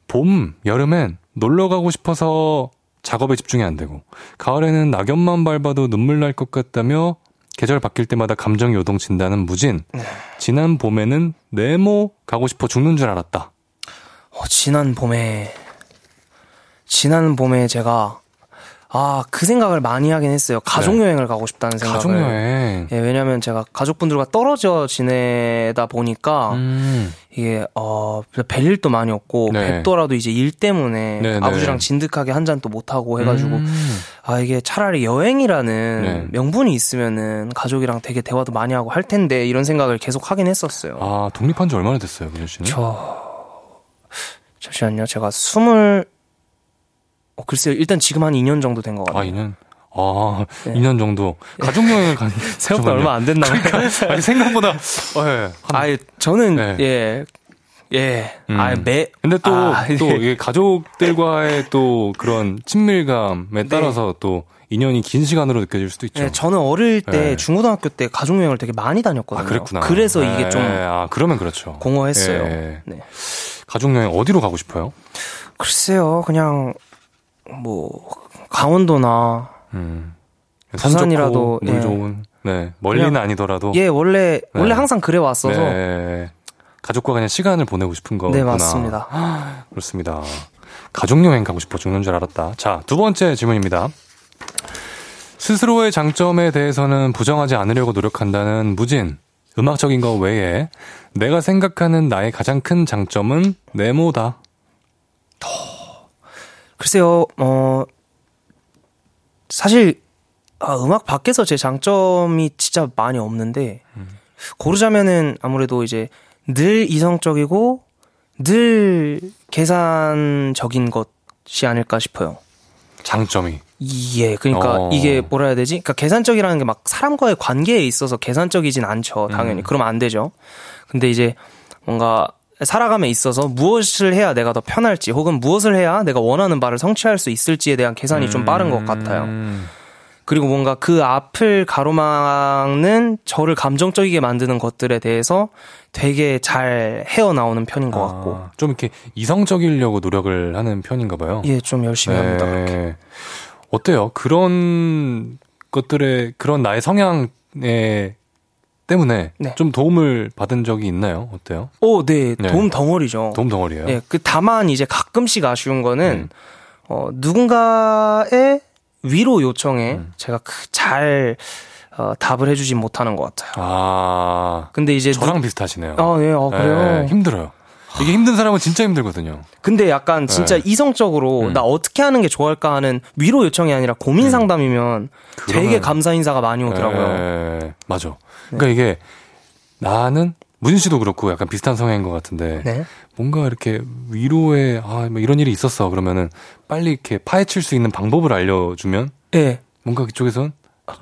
봄, 여름엔 놀러 가고 싶어서 작업에 집중이 안 되고, 가을에는 낙엽만 밟아도 눈물 날 것 같다며, 계절 바뀔 때마다 감정이 요동친다는 무진. 지난 봄에는 네모 가고 싶어 죽는 줄 알았다. 어, 지난 봄에 지난 봄에 제가 아 그 생각을 많이 하긴 했어요. 가족 네. 여행을 가고 싶다는 생각을. 가족여행. 예, 왜냐면 제가 가족분들과 떨어져 지내다 보니까 음, 이게 어 뵐 일도 많이 없고 네. 뵙더라도 이제 일 때문에 네, 네. 아버지랑 진득하게 한 잔 또 못 하고 해가지고 음. 아 이게 차라리 여행이라는 네. 명분이 있으면은 가족이랑 되게 대화도 많이 하고 할 텐데 이런 생각을 계속 하긴 했었어요. 아, 독립한 지 얼마나 됐어요, 무진 씨는? 저 잠시만요. 제가 스물 어, 글쎄요. 일단 지금 한 2년 정도 된것 아, 같아요. 2년? 아, 네. 2년 정도. 가족 여행을 간. <laughs> 생각보다 얼마 안 됐나 봐요. 아니, 생각보다, 어, 예. 한 아, 저는 네. 예. 예. 음. 아, 매 근데 또, 아, 또, 예. 이게 가족들과의 또 그런 친밀감에 따라서 또 인연이 긴 시간으로 느껴질 수도 있죠. 예, 저는 어릴 때 네. 중고등학교 때 가족 여행을 되게 많이 다녔거든요. 아, 그랬구나. 그래서 네, 이게 좀 아, 그러면 그렇죠. 공허했어요. 예. 네. 가족 여행 어디로 가고 싶어요? 글쎄요. 그냥 뭐 강원도나 음. 산 부산이라도, 좋고, 물 예. 좋은. 네. 멀리는 그냥- 아니더라도. 예, 원래 원래 네. 항상 그래 왔어서 네, 네. 가족과 그냥 시간을 보내고 싶은 거구나. 맞습니다. 그렇습니다. 가족 여행 가고 싶어 죽는 줄 알았다. 자, 두 번째 질문입니다. 스스로의 장점에 대해서는 부정하지 않으려고 노력한다는 무진. 음악적인 거 외에 내가 생각하는 나의 가장 큰 장점은 네모다. 글쎄요, 어, 사실, 아, 음악 밖에서 제 장점이 진짜 많이 없는데, 고르자면은 아무래도 이제 늘 이성적이고, 늘 계산적인 것이 아닐까 싶어요. 장점이. 예, 그러니까 어. 이게 뭐라 해야 되지? 그러니까 계산적이라는 게 막 사람과의 관계에 있어서 계산적이진 않죠. 당연히. 음. 그러면 안 되죠. 근데 이제 뭔가 살아감에 있어서 무엇을 해야 내가 더 편할지 혹은 무엇을 해야 내가 원하는 바를 성취할 수 있을지에 대한 계산이 좀 빠른 것 같아요. 음. 그리고 뭔가 그 앞을 가로막는 저를 감정적이게 만드는 것들에 대해서 되게 잘 헤어나오는 편인 것 같고. 아, 좀 이렇게 이성적이려고 노력을 하는 편인가 봐요. 예, 좀 열심히 합니다. 그렇게. 네. 어때요? 그런 것들의 그런 나의 성향에 때문에 네. 좀 도움을 받은 적이 있나요? 어때요? 오, 네. 네. 도움 덩어리죠. 도움 덩어리예요. 예, 그 다만 이제 가끔씩 아쉬운 거는 음. 어 누군가의 위로 요청에 음. 제가 그 잘 어, 답을 해주지 못하는 것 같아요. 아, 근데 이제 저랑 비슷하시네요. 누... 아, 네, 어, 그래요. 네, 힘들어요. 이게 힘든 사람은 진짜 힘들거든요. 근데 약간 진짜 네. 이성적으로 음. 나 어떻게 하는 게 좋을까 하는 위로 요청이 아니라 고민 상담이면 되게 그러면- 감사 인사가 많이 오더라고요. 네, 맞아. 그러니까 이게 나는 문진 씨도 그렇고 약간 비슷한 성향인 것 같은데 네. 뭔가 이렇게 위로에 아, 뭐 이런 일이 있었어 그러면은 빨리 이렇게 파헤칠 수 있는 방법을 알려주면 네. 뭔가 그쪽에선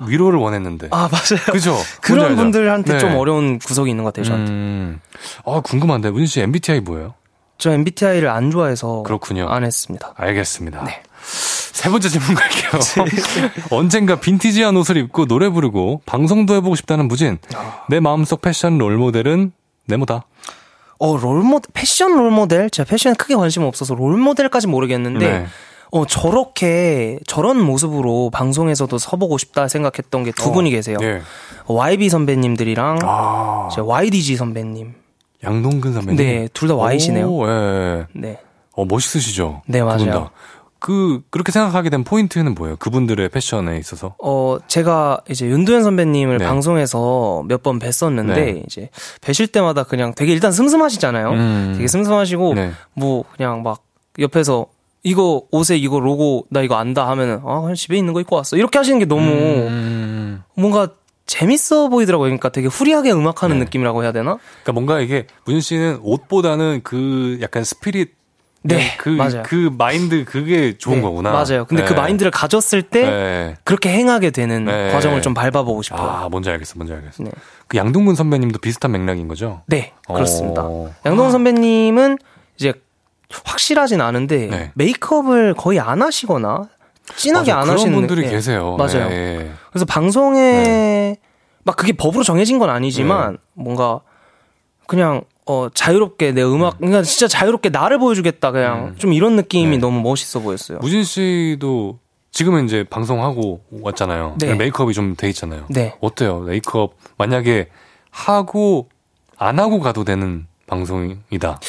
위로를 원했는데. 아, 맞아요. 그죠? 그런? 분들한테 네. 좀 어려운 구석이 있는 것 같아요, 저한테. 음. 아, 궁금한데. 문진 씨 MBTI 뭐예요? 저 MBTI를 안 좋아해서 그렇군요. 안 했습니다. 알겠습니다. 네. 세 번째 질문 갈게요. <laughs> <laughs> 언젠가 빈티지한 옷을 입고 노래 부르고 방송도 해보고 싶다는 무진. 아. 내 마음속 패션 롤모델은 네모다. 어, 롤모델, 패션 롤모델? 제가 패션에 크게 관심 없어서 롤모델까지 모르겠는데, 네. 어, 저렇게, 저런 모습으로 방송에서도 서보고 싶다 생각했던 게두 분이 계세요. 네. YB 선배님들이랑, 아, 제 YDG 선배님. 양동근 선배님. 네, 둘 다 Y시네요. 오, 예. 네. 어, 멋있으시죠? 네, 맞아요. 다. 그, 그렇게 생각하게 된 포인트는 뭐예요? 그분들의 패션에 있어서? 어, 제가 이제 윤도현 선배님을 네. 방송에서 몇 번 뵀었는데, 네. 이제, 뵈실 때마다 그냥 되게 일단 슴슴하시잖아요. 음. 되게 슴슴하시고, 네. 뭐, 그냥 막, 옆에서, 이거 옷에 이거 로고, 나 이거 안다 하면은, 아, 그냥 집에 있는 거 입고 왔어. 이렇게 하시는 게 너무, 음. 뭔가 재밌어 보이더라고요. 그러니까 되게 후리하게 음악하는 네. 느낌이라고 해야 되나? 그러니까 뭔가 이게 문진 씨는 옷보다는 그 약간 스피릿 네, 그, 맞아요. 그 마인드 그게 좋은 네, 거구나. 맞아요. 근데 그 네. 마인드를 가졌을 때, 네. 그렇게 행하게 되는 네. 과정을 좀 밟아보고 싶어요. 아, 뭔지 알겠어, 뭔지 알겠어. 네. 그 양동근 선배님도 비슷한 맥락인 거죠? 네, 그렇습니다. 어. 양동 선배님은 이제 확실하진 않은데 네. 메이크업을 거의 안 하시거나 진하게 맞아, 안 하시는 분들이 네. 계세요. 맞아요. 네. 그래서 방송에 막 그게 법으로 정해진 건 아니지만 뭔가 그냥 어 자유롭게 내 음악 그러니까 진짜 자유롭게 나를 보여주겠다 그냥 음. 좀 이런 느낌이 네. 너무 멋있어 보였어요. 무진 씨도 지금은 이제 방송하고 왔잖아요. 네. 메이크업이 좀 돼 있잖아요. 네. 어때요? 메이크업 만약에 하고 안 하고 가도 되는 방송이다.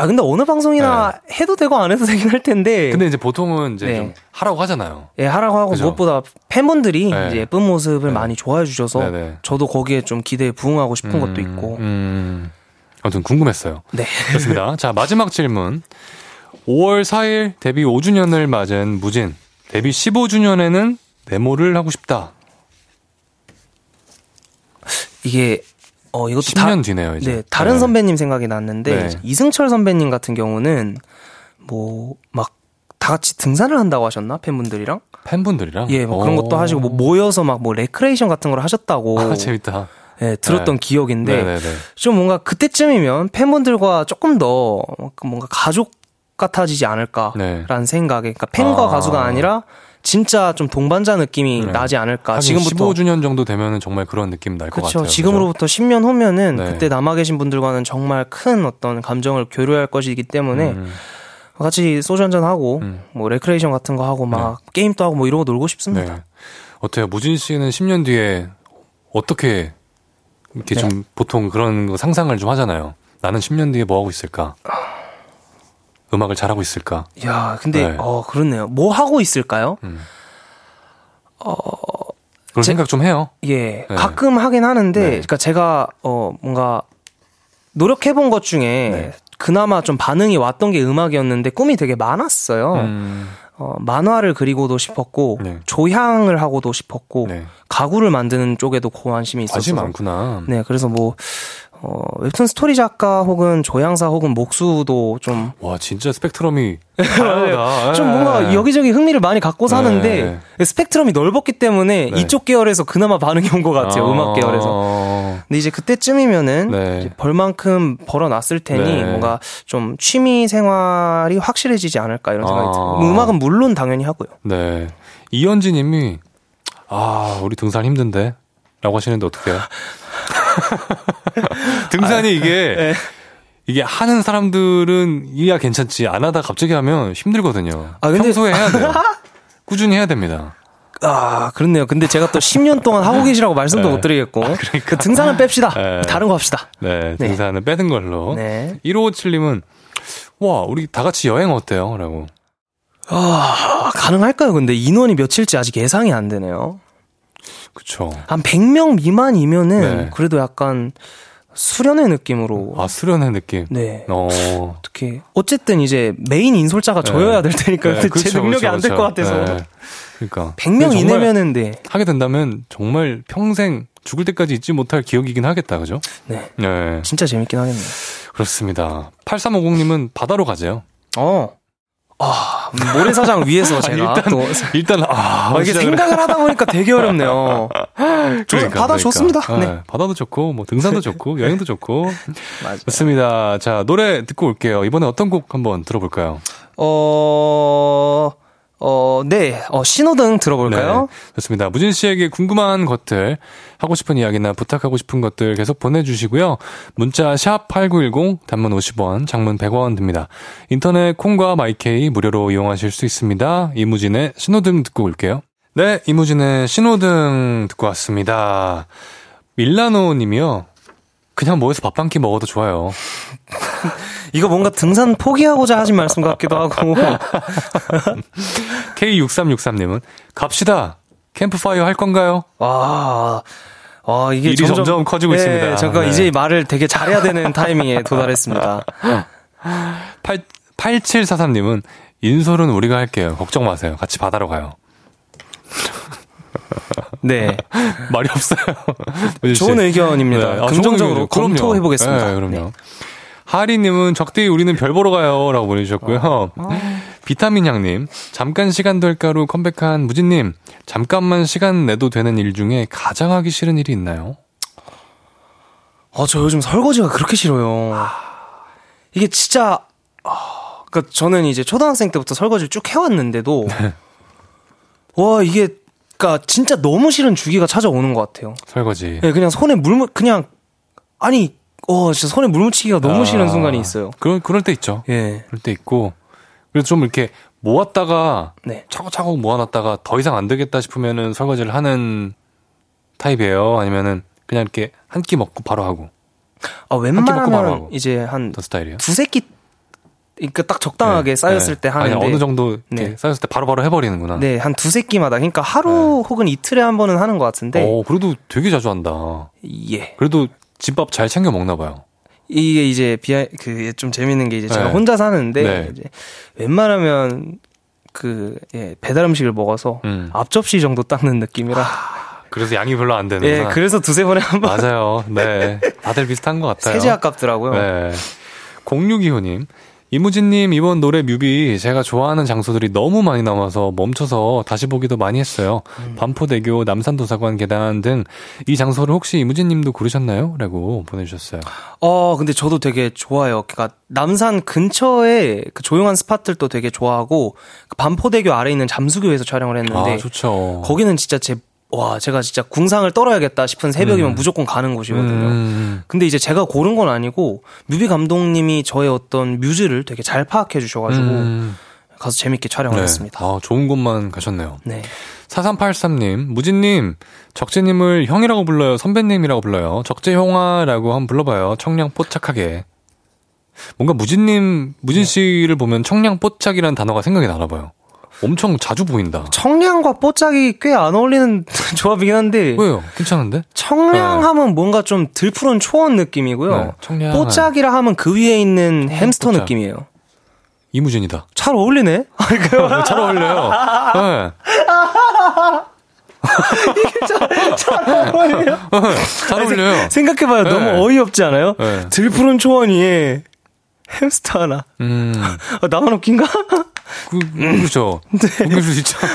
아 근데 어느 방송이나 해도 되고 안 해도 되긴 할 텐데 네. 근데 이제 보통은 이제 네. 좀 하라고 하잖아요. 예, 하라고 하고 그죠? 무엇보다 팬분들이 네. 이제 예쁜 모습을 네. 많이 좋아해 주셔서 네네. 저도 거기에 좀 기대에 부응하고 싶은 것도 음, 있고. 음. 아무튼 궁금했어요. 네. 좋습니다. 자, 마지막 질문. 5월 4일 데뷔 5주년을 맞은 무진. 데뷔 15주년에는 네모를 하고 싶다. 이게 어 이것도 10년 뒤네요, 이제. 네, 다른 네. 선배님 생각이 났는데 네. 이승철 선배님 같은 경우는 뭐 막 다 같이 등산을 한다고 하셨나 팬분들이랑 팬분들이랑? 예 뭐 그런 오. 것도 하시고 뭐 모여서 막 뭐 레크레이션 같은 걸 하셨다고 아, 재밌다. 예 들었던 네. 기억인데 네네네. 좀 뭔가 그때쯤이면 팬분들과 조금 더 뭔가 가족 같아지지 않을까라는 네. 생각에 그러니까 팬과 아. 가수가 아니라 진짜 좀 동반자 느낌이 네. 나지 않을까 지금부터 15주년 정도 되면은 정말 그런 느낌 날 것. 같아요. 지금으로부터 10년 후면은 네. 그때 남아 계신 분들과는 정말 큰 어떤 감정을 교류할 것이기 때문에 음, 같이 소주 한잔 하고 음. 뭐 레크레이션 같은 거 하고 막 게임도 하고 뭐 이러고 놀고 싶습니다. 네. 어때요? 무진 씨는 10년 뒤에 어떻게 이렇게 네. 좀 보통 그런 거 상상을 좀 하잖아요. 나는 10년 뒤에 뭐 하고 있을까? 음악을 잘하고 있을까? 야, 근데 네. 어 그렇네요. 뭐 하고 있을까요? 음. 어, 그런 제- 생각 좀 해요. 예, 네. 가끔 하긴 하는데, 네. 그러니까 제가 어 뭔가 노력해 본 것 중에 네. 그나마 좀 반응이 왔던 게 음악이었는데 꿈이 되게 많았어요. 음, 어, 만화를 그리고도 싶었고 네. 조향을 하고도 싶었고 네. 가구를 만드는 쪽에도 관심이 있었어서 관심 많구나. 네, 그래서 뭐 어, 웹툰 스토리 작가 혹은 조향사 혹은 목수도 좀 와, 진짜 스펙트럼이 <laughs> 다양하다. 좀 예. 뭔가 여기저기 흥미를 많이 갖고 사는데 스펙트럼이 넓었기 때문에 네. 이쪽 계열에서 그나마 반응이 온 것 같아요. 아, 음악 계열에서. 근데 이제 그때쯤이면은 네. 이제 벌만큼 벌어놨을 테니 네. 뭔가 좀 취미 생활이 확실해지지 않을까 이런 생각이 아. 들어요. 음악은 물론 당연히 하고요. 네. 이현지 님이, 아, 우리 등산 힘든데? 라고 하시는데 어떡해요? <laughs> <laughs> 등산이 이게, 네. 이게 하는 사람들은 이야 괜찮지. 안 하다 갑자기 하면 힘들거든요. 아, 근데- 평소에 해야 돼요. <laughs> 꾸준히 해야 됩니다. 아, 그렇네요. 근데 제가 또 10년 동안 하고 계시라고 말씀도 네. 못 드리겠고. 그 등산은 뺍시다. 네. 다른 거 합시다. 네, 네. 등산은 빼는 걸로. 네. 1557님은, 와, 우리 다 같이 여행 어때요? 라고. 아, 가능할까요? 근데 인원이 며칠지 아직 예상이 안 되네요. 그쵸. 한 100명 미만이면은 네. 그래도 약간 수련의 느낌으로. 아, 수련의 느낌. 네. 어. 어떻게 어쨌든 이제 메인 인솔자가 저여야 될 테니까 네, 그쵸, 제 능력이 그쵸, 안될것 그쵸. 같아서 네. 그러니까. 100명 정말 이내면은 네. 하게 된다면 정말 평생 죽을 때까지 잊지 못할 기억이긴 하겠다. 그죠? 네. 네. 진짜 재밌긴 하겠네요. 그렇습니다. 8350님은 바다로 가세요. 어. 아, 모래사장 위에서 <laughs> 제가 일단, 또 일단, 아, 어, 이게 생각을 하다 보니까 되게 어렵네요. 그러니까, 바다 그러니까. 좋습니다. 네, 네. 바다도 좋고, 뭐, 등산도 좋고, <laughs> 여행도 좋고. 맞아요. 좋습니다. 자, 노래 듣고 올게요. 이번에 어떤 곡 한번 들어볼까요? 어, 어, 네. 어, 신호등 들어볼까요? 네, 좋습니다. 무진 씨에게 궁금한 것들, 하고 싶은 이야기나 부탁하고 싶은 것들 계속 보내주시고요. 문자 샵8910, 단문 50원, 장문 100원 듭니다. 인터넷 콩과 마이케이 무료로 이용하실 수 있습니다. 이무진의 신호등 듣고 올게요. 네, 이무진의 신호등 듣고 왔습니다. 밀라노 님이요. 그냥 뭐해서 밥 한 끼 먹어도 좋아요. <laughs> 이거 뭔가 등산 포기하고자 하신 말씀 같기도 하고. <laughs> K6363님은 갑시다. 캠프파이어 할 건가요? 와, 와, 이게 일이 점점 커지고 있습니다. 잠깐 네. 이제 말을 되게 잘해야 되는 타이밍에 도달했습니다. <laughs> 8, 8743님은 인솔은 우리가 할게요. 걱정 마세요. 같이 바다로 가요. 네. <laughs> 말이 없어요. 좋은 의견입니다. 네. 아, 긍정적으로 의견이죠. 검토해 보겠습니다. 네, 그럼요. 하리님은 적대히 우리는 별 보러 가요. 라고 보내주셨고요. <laughs> 비타민 향님, 잠깐 시간 될까로 컴백한 무진님, 잠깐만 시간 내도 되는 일 중에 가장 하기 싫은 일이 있나요? 아, 저 요즘 설거지가 그렇게 싫어요. 이게 진짜, 아, 그니까 저는 이제 초등학생 때부터 설거지를 쭉 해왔는데도, <laughs> 네. 와, 이게, 그니까 진짜 너무 싫은 주기가 찾아오는 것 같아요. 설거지. 예, 그냥 손에 물, 묻- 그냥, 아니, 어, 진짜 손에 물 묻히기가 너무 아, 싫은 순간이 있어요. 그럴, 그럴 때 있죠. 예, 그럴 때 있고, 그래서 좀 이렇게 모았다가, 네. 차곡차곡 모아놨다가 더 이상 안 되겠다 싶으면은 설거지를 하는 타입이에요? 아니면은 그냥 이렇게 한 끼 먹고 바로 하고 아, 먹고 바로 웬만하면 하고. 이제 한? 두세 끼, 그니까 딱 적당하게 네, 쌓였을 네. 때 하는데. 아니, 어느 정도 네. 쌓였을 때 바로 바로 해버리는구나. 네, 한 두세 끼마다. 그러니까 하루 혹은 이틀에 한 번은 하는 것 같은데. 어, 그래도 되게 자주 한다. 예. 그래도 집밥 잘 챙겨 먹나 봐요. 이게 이제 비하 그좀 재밌는 게 이제 제가 네. 혼자 사는데 네. 이제 웬만하면 그 예, 배달 음식을 먹어서 음. 앞접시 정도 닦는 느낌이라 그래서 양이 별로 안예 되는구나. 그래서 두세 번에 한 번 맞아요. 네. 다들 비슷한 것 같아요. 세제 아깝더라고요. 네. 0625님. 이무진님, 이번 노래 뮤비 제가 좋아하는 장소들이 너무 많이 남아서 멈춰서 다시 보기도 많이 했어요. 음. 반포대교, 남산도서관 계단 등 이 장소를 혹시 이무진님도 고르셨나요? 라고 보내주셨어요. 어 근데 저도 되게 좋아요. 그러니까 남산 근처에 그 조용한 스팟들도 되게 좋아하고 그 반포대교 아래 있는 잠수교에서 촬영을 했는데 아, 좋죠. 거기는 진짜 제 와 제가 진짜 궁상을 떨어야겠다 싶은 새벽이면 음. 무조건 가는 곳이거든요. 음, 근데 이제 제가 고른 건 아니고 뮤비 감독님이 저의 어떤 뮤즈를 되게 잘 파악해 주셔가지고 음. 가서 재밌게 촬영을 네. 했습니다. 아, 좋은 곳만 가셨네요. 네. 4383님, 무진님, 적재님을 형이라고 불러요? 선배님이라고 불러요? 적재형아라고 한번 불러봐요. 청량 뽀짝하게. 뭔가 무진님, 무진 씨를 보면 청량 뽀짝이라는 단어가 생각이 나나 봐요. 엄청 자주 보인다. 청량과 뽀짝이 꽤 안 어울리는 <laughs> 조합이긴 한데 왜요? 괜찮은데? 청량 하면 뭔가 좀 들푸른 초원 느낌이고요. 네, 청량. 뽀짝이라 하면 그 위에 있는 햄스터 뽀짝. 느낌이에요. 이무진이다. 잘 어울리네. <laughs> 어, 잘 어울려요. 네. <laughs> 잘 어울려요. 생각해봐요. 네. 너무 어이없지 않아요? 네. 들푸른 초원 위에 햄스터 하나. 음, 아, 나만 웃긴가? 그, 그렇죠. <laughs> 네. 웃길 수 있죠. <laughs>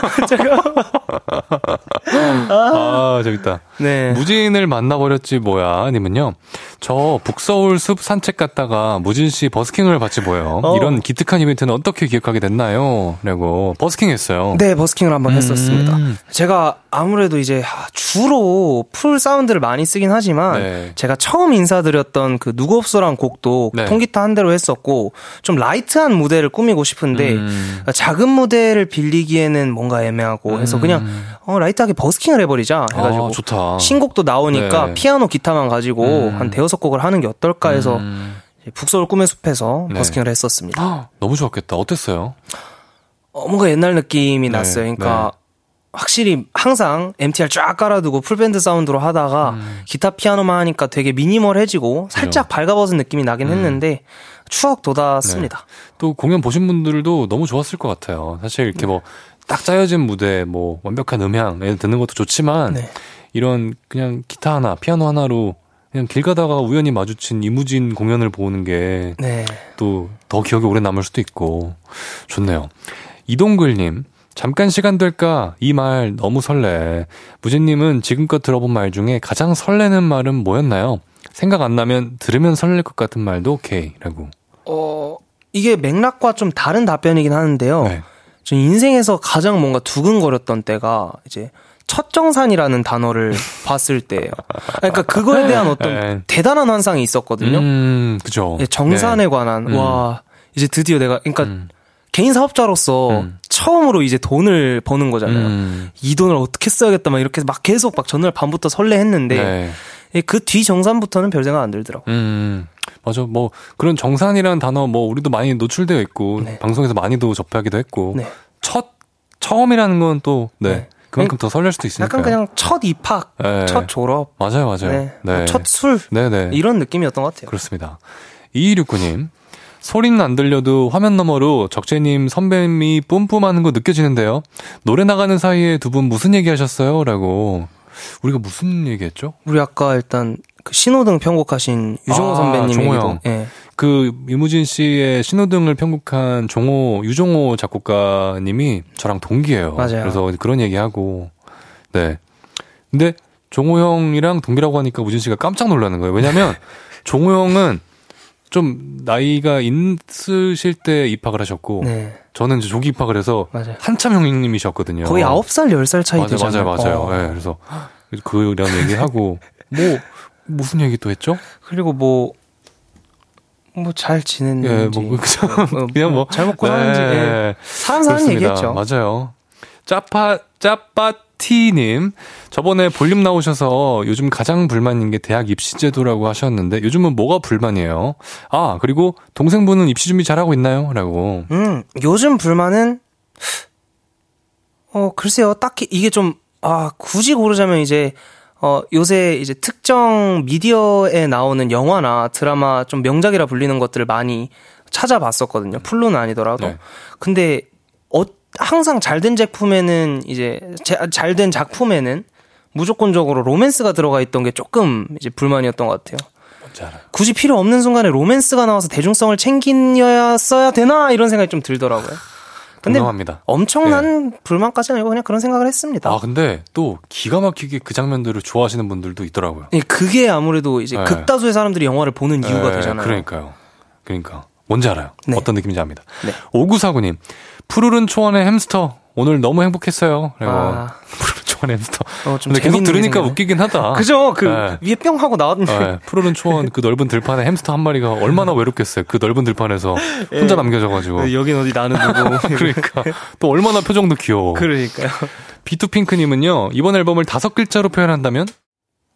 아, 재밌다. 네. 무진을 만나버렸지 뭐야 님은요 저 북서울 숲 산책 갔다가 무진 씨 버스킹을 봤지 뭐예요 어. 이런 기특한 이벤트는 어떻게 기획하게 됐나요? 라고 버스킹 했어요 네, 버스킹을 한번 음. 했었습니다. 제가 아무래도 이제 하, 주로 full sound를 많이 쓰긴 하지만 네. 제가 처음 인사드렸던 그 누구 없어란 곡도 네. 통기타 한 대로 했었고 좀 light한 무대를 꾸미고 싶은데 음. 작은 무대를 빌리기에는 뭔가 애매하고 해서 그냥 어, light하게 버스킹을 해버리자 해가지고 아, 신곡도 나오니까 네. 피아노 기타만 가지고 음. 한 대여섯 곡을 하는 게 어떨까 해서 음. 북서울 꿈의 숲에서 네. 버스킹을 했었습니다. 헉, <gasps> 너무 좋았겠다 어땠어요? 어, 뭔가 옛날 느낌이 네, 났어요. 그러니까 네. 확실히 항상 MTR 쫙 깔아두고 풀밴드 사운드로 하다가 음. 기타 피아노만 하니까 되게 미니멀해지고 살짝 밝아벗은 느낌이 나긴 음. 했는데 추억 돋았습니다. 또 공연 보신 분들도 너무 좋았을 것 같아요 사실 이렇게 뭐딱 짜여진 무대 뭐 완벽한 음향 듣는 것도 좋지만 네. 이런 그냥 기타 하나 피아노 하나로 그냥 길 가다가 우연히 마주친 이무진 공연을 보는 게 네. 또더 기억에 오래 남을 수도 있고 좋네요. 이동글님, 잠깐 시간 될까? 이 말 너무 설레. 무진님은 지금껏 들어본 말 중에 가장 설레는 말은 뭐였나요? 생각 안 나면 들으면 설렐 것 같은 말도 오케이. 라고. 어, 이게 맥락과 좀 다른 답변이긴 하는데요. 네. 저 인생에서 가장 뭔가 두근거렸던 때가 이제 첫 정산이라는 단어를 <laughs> 봤을 때예요. 그러니까 그거에 대한 어떤 네. 대단한 환상이 있었거든요. 음, 그죠. 예, 정산에 네. 관한 음. 와 이제 드디어 내가 그러니까 음. 개인 사업자로서 음. 처음으로 이제 돈을 버는 거잖아요. 음. 이 돈을 어떻게 써야겠다 막 이렇게 막 계속 막 전날 밤부터 설레했는데 네. 그뒤 정산부터는 별 생각 안 들더라고. 요 음, 맞아. 뭐, 그런 정산이라는 단어, 뭐, 우리도 많이 노출되어 있고, 네. 방송에서 많이도 접하기도 했고, 네. 첫, 처음이라는 건 또, 네. 네. 그만큼 더 설렐 수도 있으니까. 약간 그냥 첫 입학, 네. 첫 졸업, 맞아요, 맞아요. 네. 네. 뭐첫 술, 네네. 이런 느낌이었던 것 같아요. 그렇습니다. 2269님. 소리는 안 들려도 화면 너머로 적재님 선배님이 뿜뿜하는 거 느껴지는데요. 노래 나가는 사이에 두 분 무슨 얘기 하셨어요? 라고. 우리가 무슨 얘기 했죠? 우리 아까 일단 그 신호등 편곡하신 유종호 아, 선배님 종호 얘기도 형. 예. 그 이무진 씨의 신호등을 편곡한 종호 유종호 작곡가님이 저랑 동기예요. 맞아요. 그래서 그런 얘기하고 네. 근데 종호 형이랑 동기라고 하니까 우진 씨가 깜짝 놀라는 거예요. 왜냐면 <laughs> 종호 형은 좀 나이가 있으실 때 입학을 하셨고 네. 저는 이제 조기 입학을 해서 맞아요. 한참 형님이셨거든요. 거의 9살, 10살 차이 맞아요, 되잖아요. 맞아요, 맞아요. 어. 네, 그래서 그런 얘기하고 <laughs> 뭐 무슨 얘기 또 했죠? 그리고 뭐, 뭐 잘 지냈는지. 예, 뭐, 그냥, 뭐, 그냥 뭐. 잘 먹고 사는지. 네. 예. 사람 사는 그렇습니다. 얘기했죠. 맞아요. 짜파, 짜파티님. 저번에 볼륨 나오셔서 요즘 가장 불만인 게 대학 입시제도라고 하셨는데 요즘은 뭐가 불만이에요? 아, 그리고 동생분은 입시 준비 잘하고 있나요? 라고. 음, 요즘 불만은, 어, 글쎄요, 딱히, 이게 좀, 아, 굳이 고르자면 이제, 어, 요새 이제 특정 미디어에 나오는 영화나 드라마 좀 명작이라 불리는 것들을 많이 찾아봤었거든요. 풀로는 아니더라도. 네. 근데, 어, 항상 잘된 제품에는 이제, 잘된 작품에는 무조건적으로 로맨스가 들어가 있던 게 조금 이제 불만이었던 것 같아요. 굳이 필요 없는 순간에 로맨스가 나와서 대중성을 챙기어야 되나 이런 생각이 좀 들더라고요. 근데 공감합니다. 엄청난 불만까지는 아니고 그냥 그런 생각을 했습니다. 아, 근데 또 기가 막히게 그 장면들을 좋아하시는 분들도 있더라고요. 예, 그게 아무래도 이제 네. 극다수의 사람들이 영화를 보는 이유가 네, 되잖아요. 그러니까요. 그러니까. 뭔지 알아요. 네. 어떤 느낌인지 압니다. 네. 5949님. 푸르른 초원의 햄스터. 오늘 너무 행복했어요. 그리고 아. <laughs> 푸르른 초원의 햄스터. 어, 좀 근데 계속 들으니까 생각이네. 웃기긴 하다. 그죠? 그 네. 위에 뿅 하고 나왔는데 네, 푸르른 초원 그 넓은 들판에 햄스터 한 마리가 얼마나 외롭겠어요. 그 넓은 들판에서 <laughs> 혼자 남겨져가지고. 네, 여긴 어디 나는 누구 <laughs> 그러니까 또 얼마나 표정도 귀여워. 그러니까요. 비투핑크님은요 이번 앨범을 다섯 글자로 표현한다면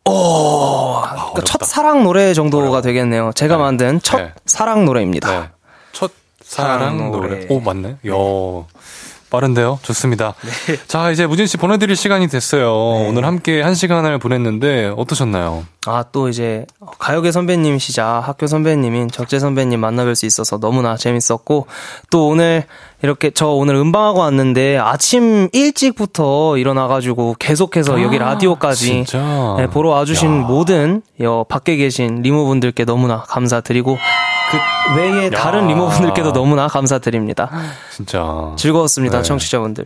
오, 그러니까 첫 사랑 노래 정도가 되겠네요. 제가 만든 첫 네. 사랑 노래입니다. 네. 첫 사랑 노래. 오 맞네. 요 빠른데요. 좋습니다. 네. 자 이제 무진 씨 보내드릴 시간이 됐어요. 오늘 함께 한 시간을 보냈는데 어떠셨나요? 아, 또 이제 가요계 선배님이시자 학교 선배님인 적재 선배님 만나뵐 수 있어서 너무나 재밌었고 또 오늘 이렇게 저 오늘 음방하고 왔는데 아침 일찍부터 일어나가지고 계속해서 여기 라디오까지 아, 진짜. 네, 보러 와주신 야. 모든 여 밖에 계신 리모분들께 너무나 감사드리고 그 외에 다른 리모분들께도 너무나 감사드립니다. 진짜. 즐거웠습니다, 네. 청취자분들.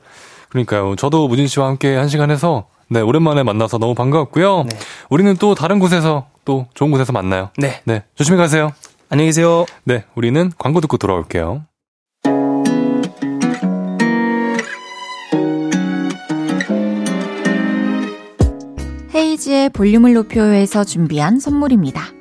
그러니까요. 저도 무진 씨와 함께 한 시간 해서 네 오랜만에 만나서 너무 반가웠고요. 네. 우리는 또 다른 곳에서 또 좋은 곳에서 만나요. 네, 네 조심히 가세요. 안녕히 계세요. 네 우리는 광고 듣고 돌아올게요. 헤이즈의 볼륨을 높여요에서 준비한 선물입니다.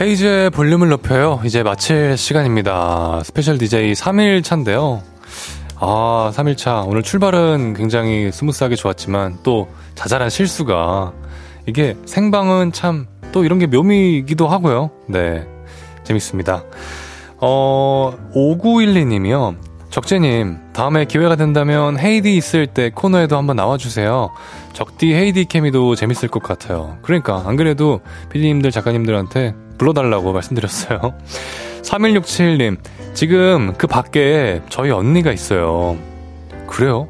헤이즈의 볼륨을 높여요. 이제 마칠 시간입니다. 스페셜 DJ 3일 차인데요. 아, 3일 차. 오늘 출발은 굉장히 smooth하게 좋았지만 또 자잘한 실수가 이게 생방은 참 또 이런 게 묘미이기도 하고요. 네. 재밌습니다. 어, 5912님이요. 적재님, 다음에 기회가 된다면 헤이디 있을 때 코너에도 한번 나와주세요. 적디 헤이디 케미도 재밌을 것 같아요. 그러니까, 안 그래도 피디님들, 작가님들한테 불러달라고 말씀드렸어요. <laughs> 3167님, 지금 그 밖에 저희 언니가 있어요. 그래요?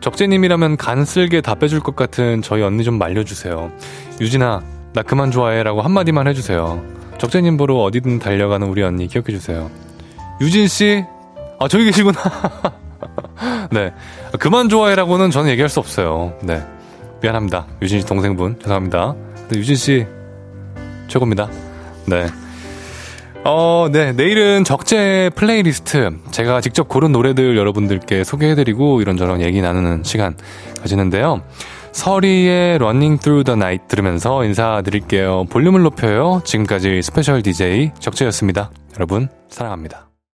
적재님이라면 간 쓸게 다 빼줄 것 같은 저희 언니 좀 말려주세요. 유진아, 나 그만 좋아해 라고 한마디만 해주세요. 적재님 보러 어디든 달려가는 우리 언니 기억해주세요. 유진씨? 아, 저기 계시구나. <laughs> 네. 그만 좋아해라고는 저는 얘기할 수 없어요. 네. 미안합니다. 무진 씨 동생분. 죄송합니다. 네, 무진 씨, 최고입니다. 네. 어, 네. 내일은 적재 플레이리스트. 제가 직접 고른 노래들 여러분들께 소개해드리고 이런저런 얘기 나누는 시간 가지는데요. 서리의 Running Through the Night 들으면서 인사드릴게요. 볼륨을 높여요. 지금까지 스페셜 DJ 적재였습니다. 여러분, 사랑합니다.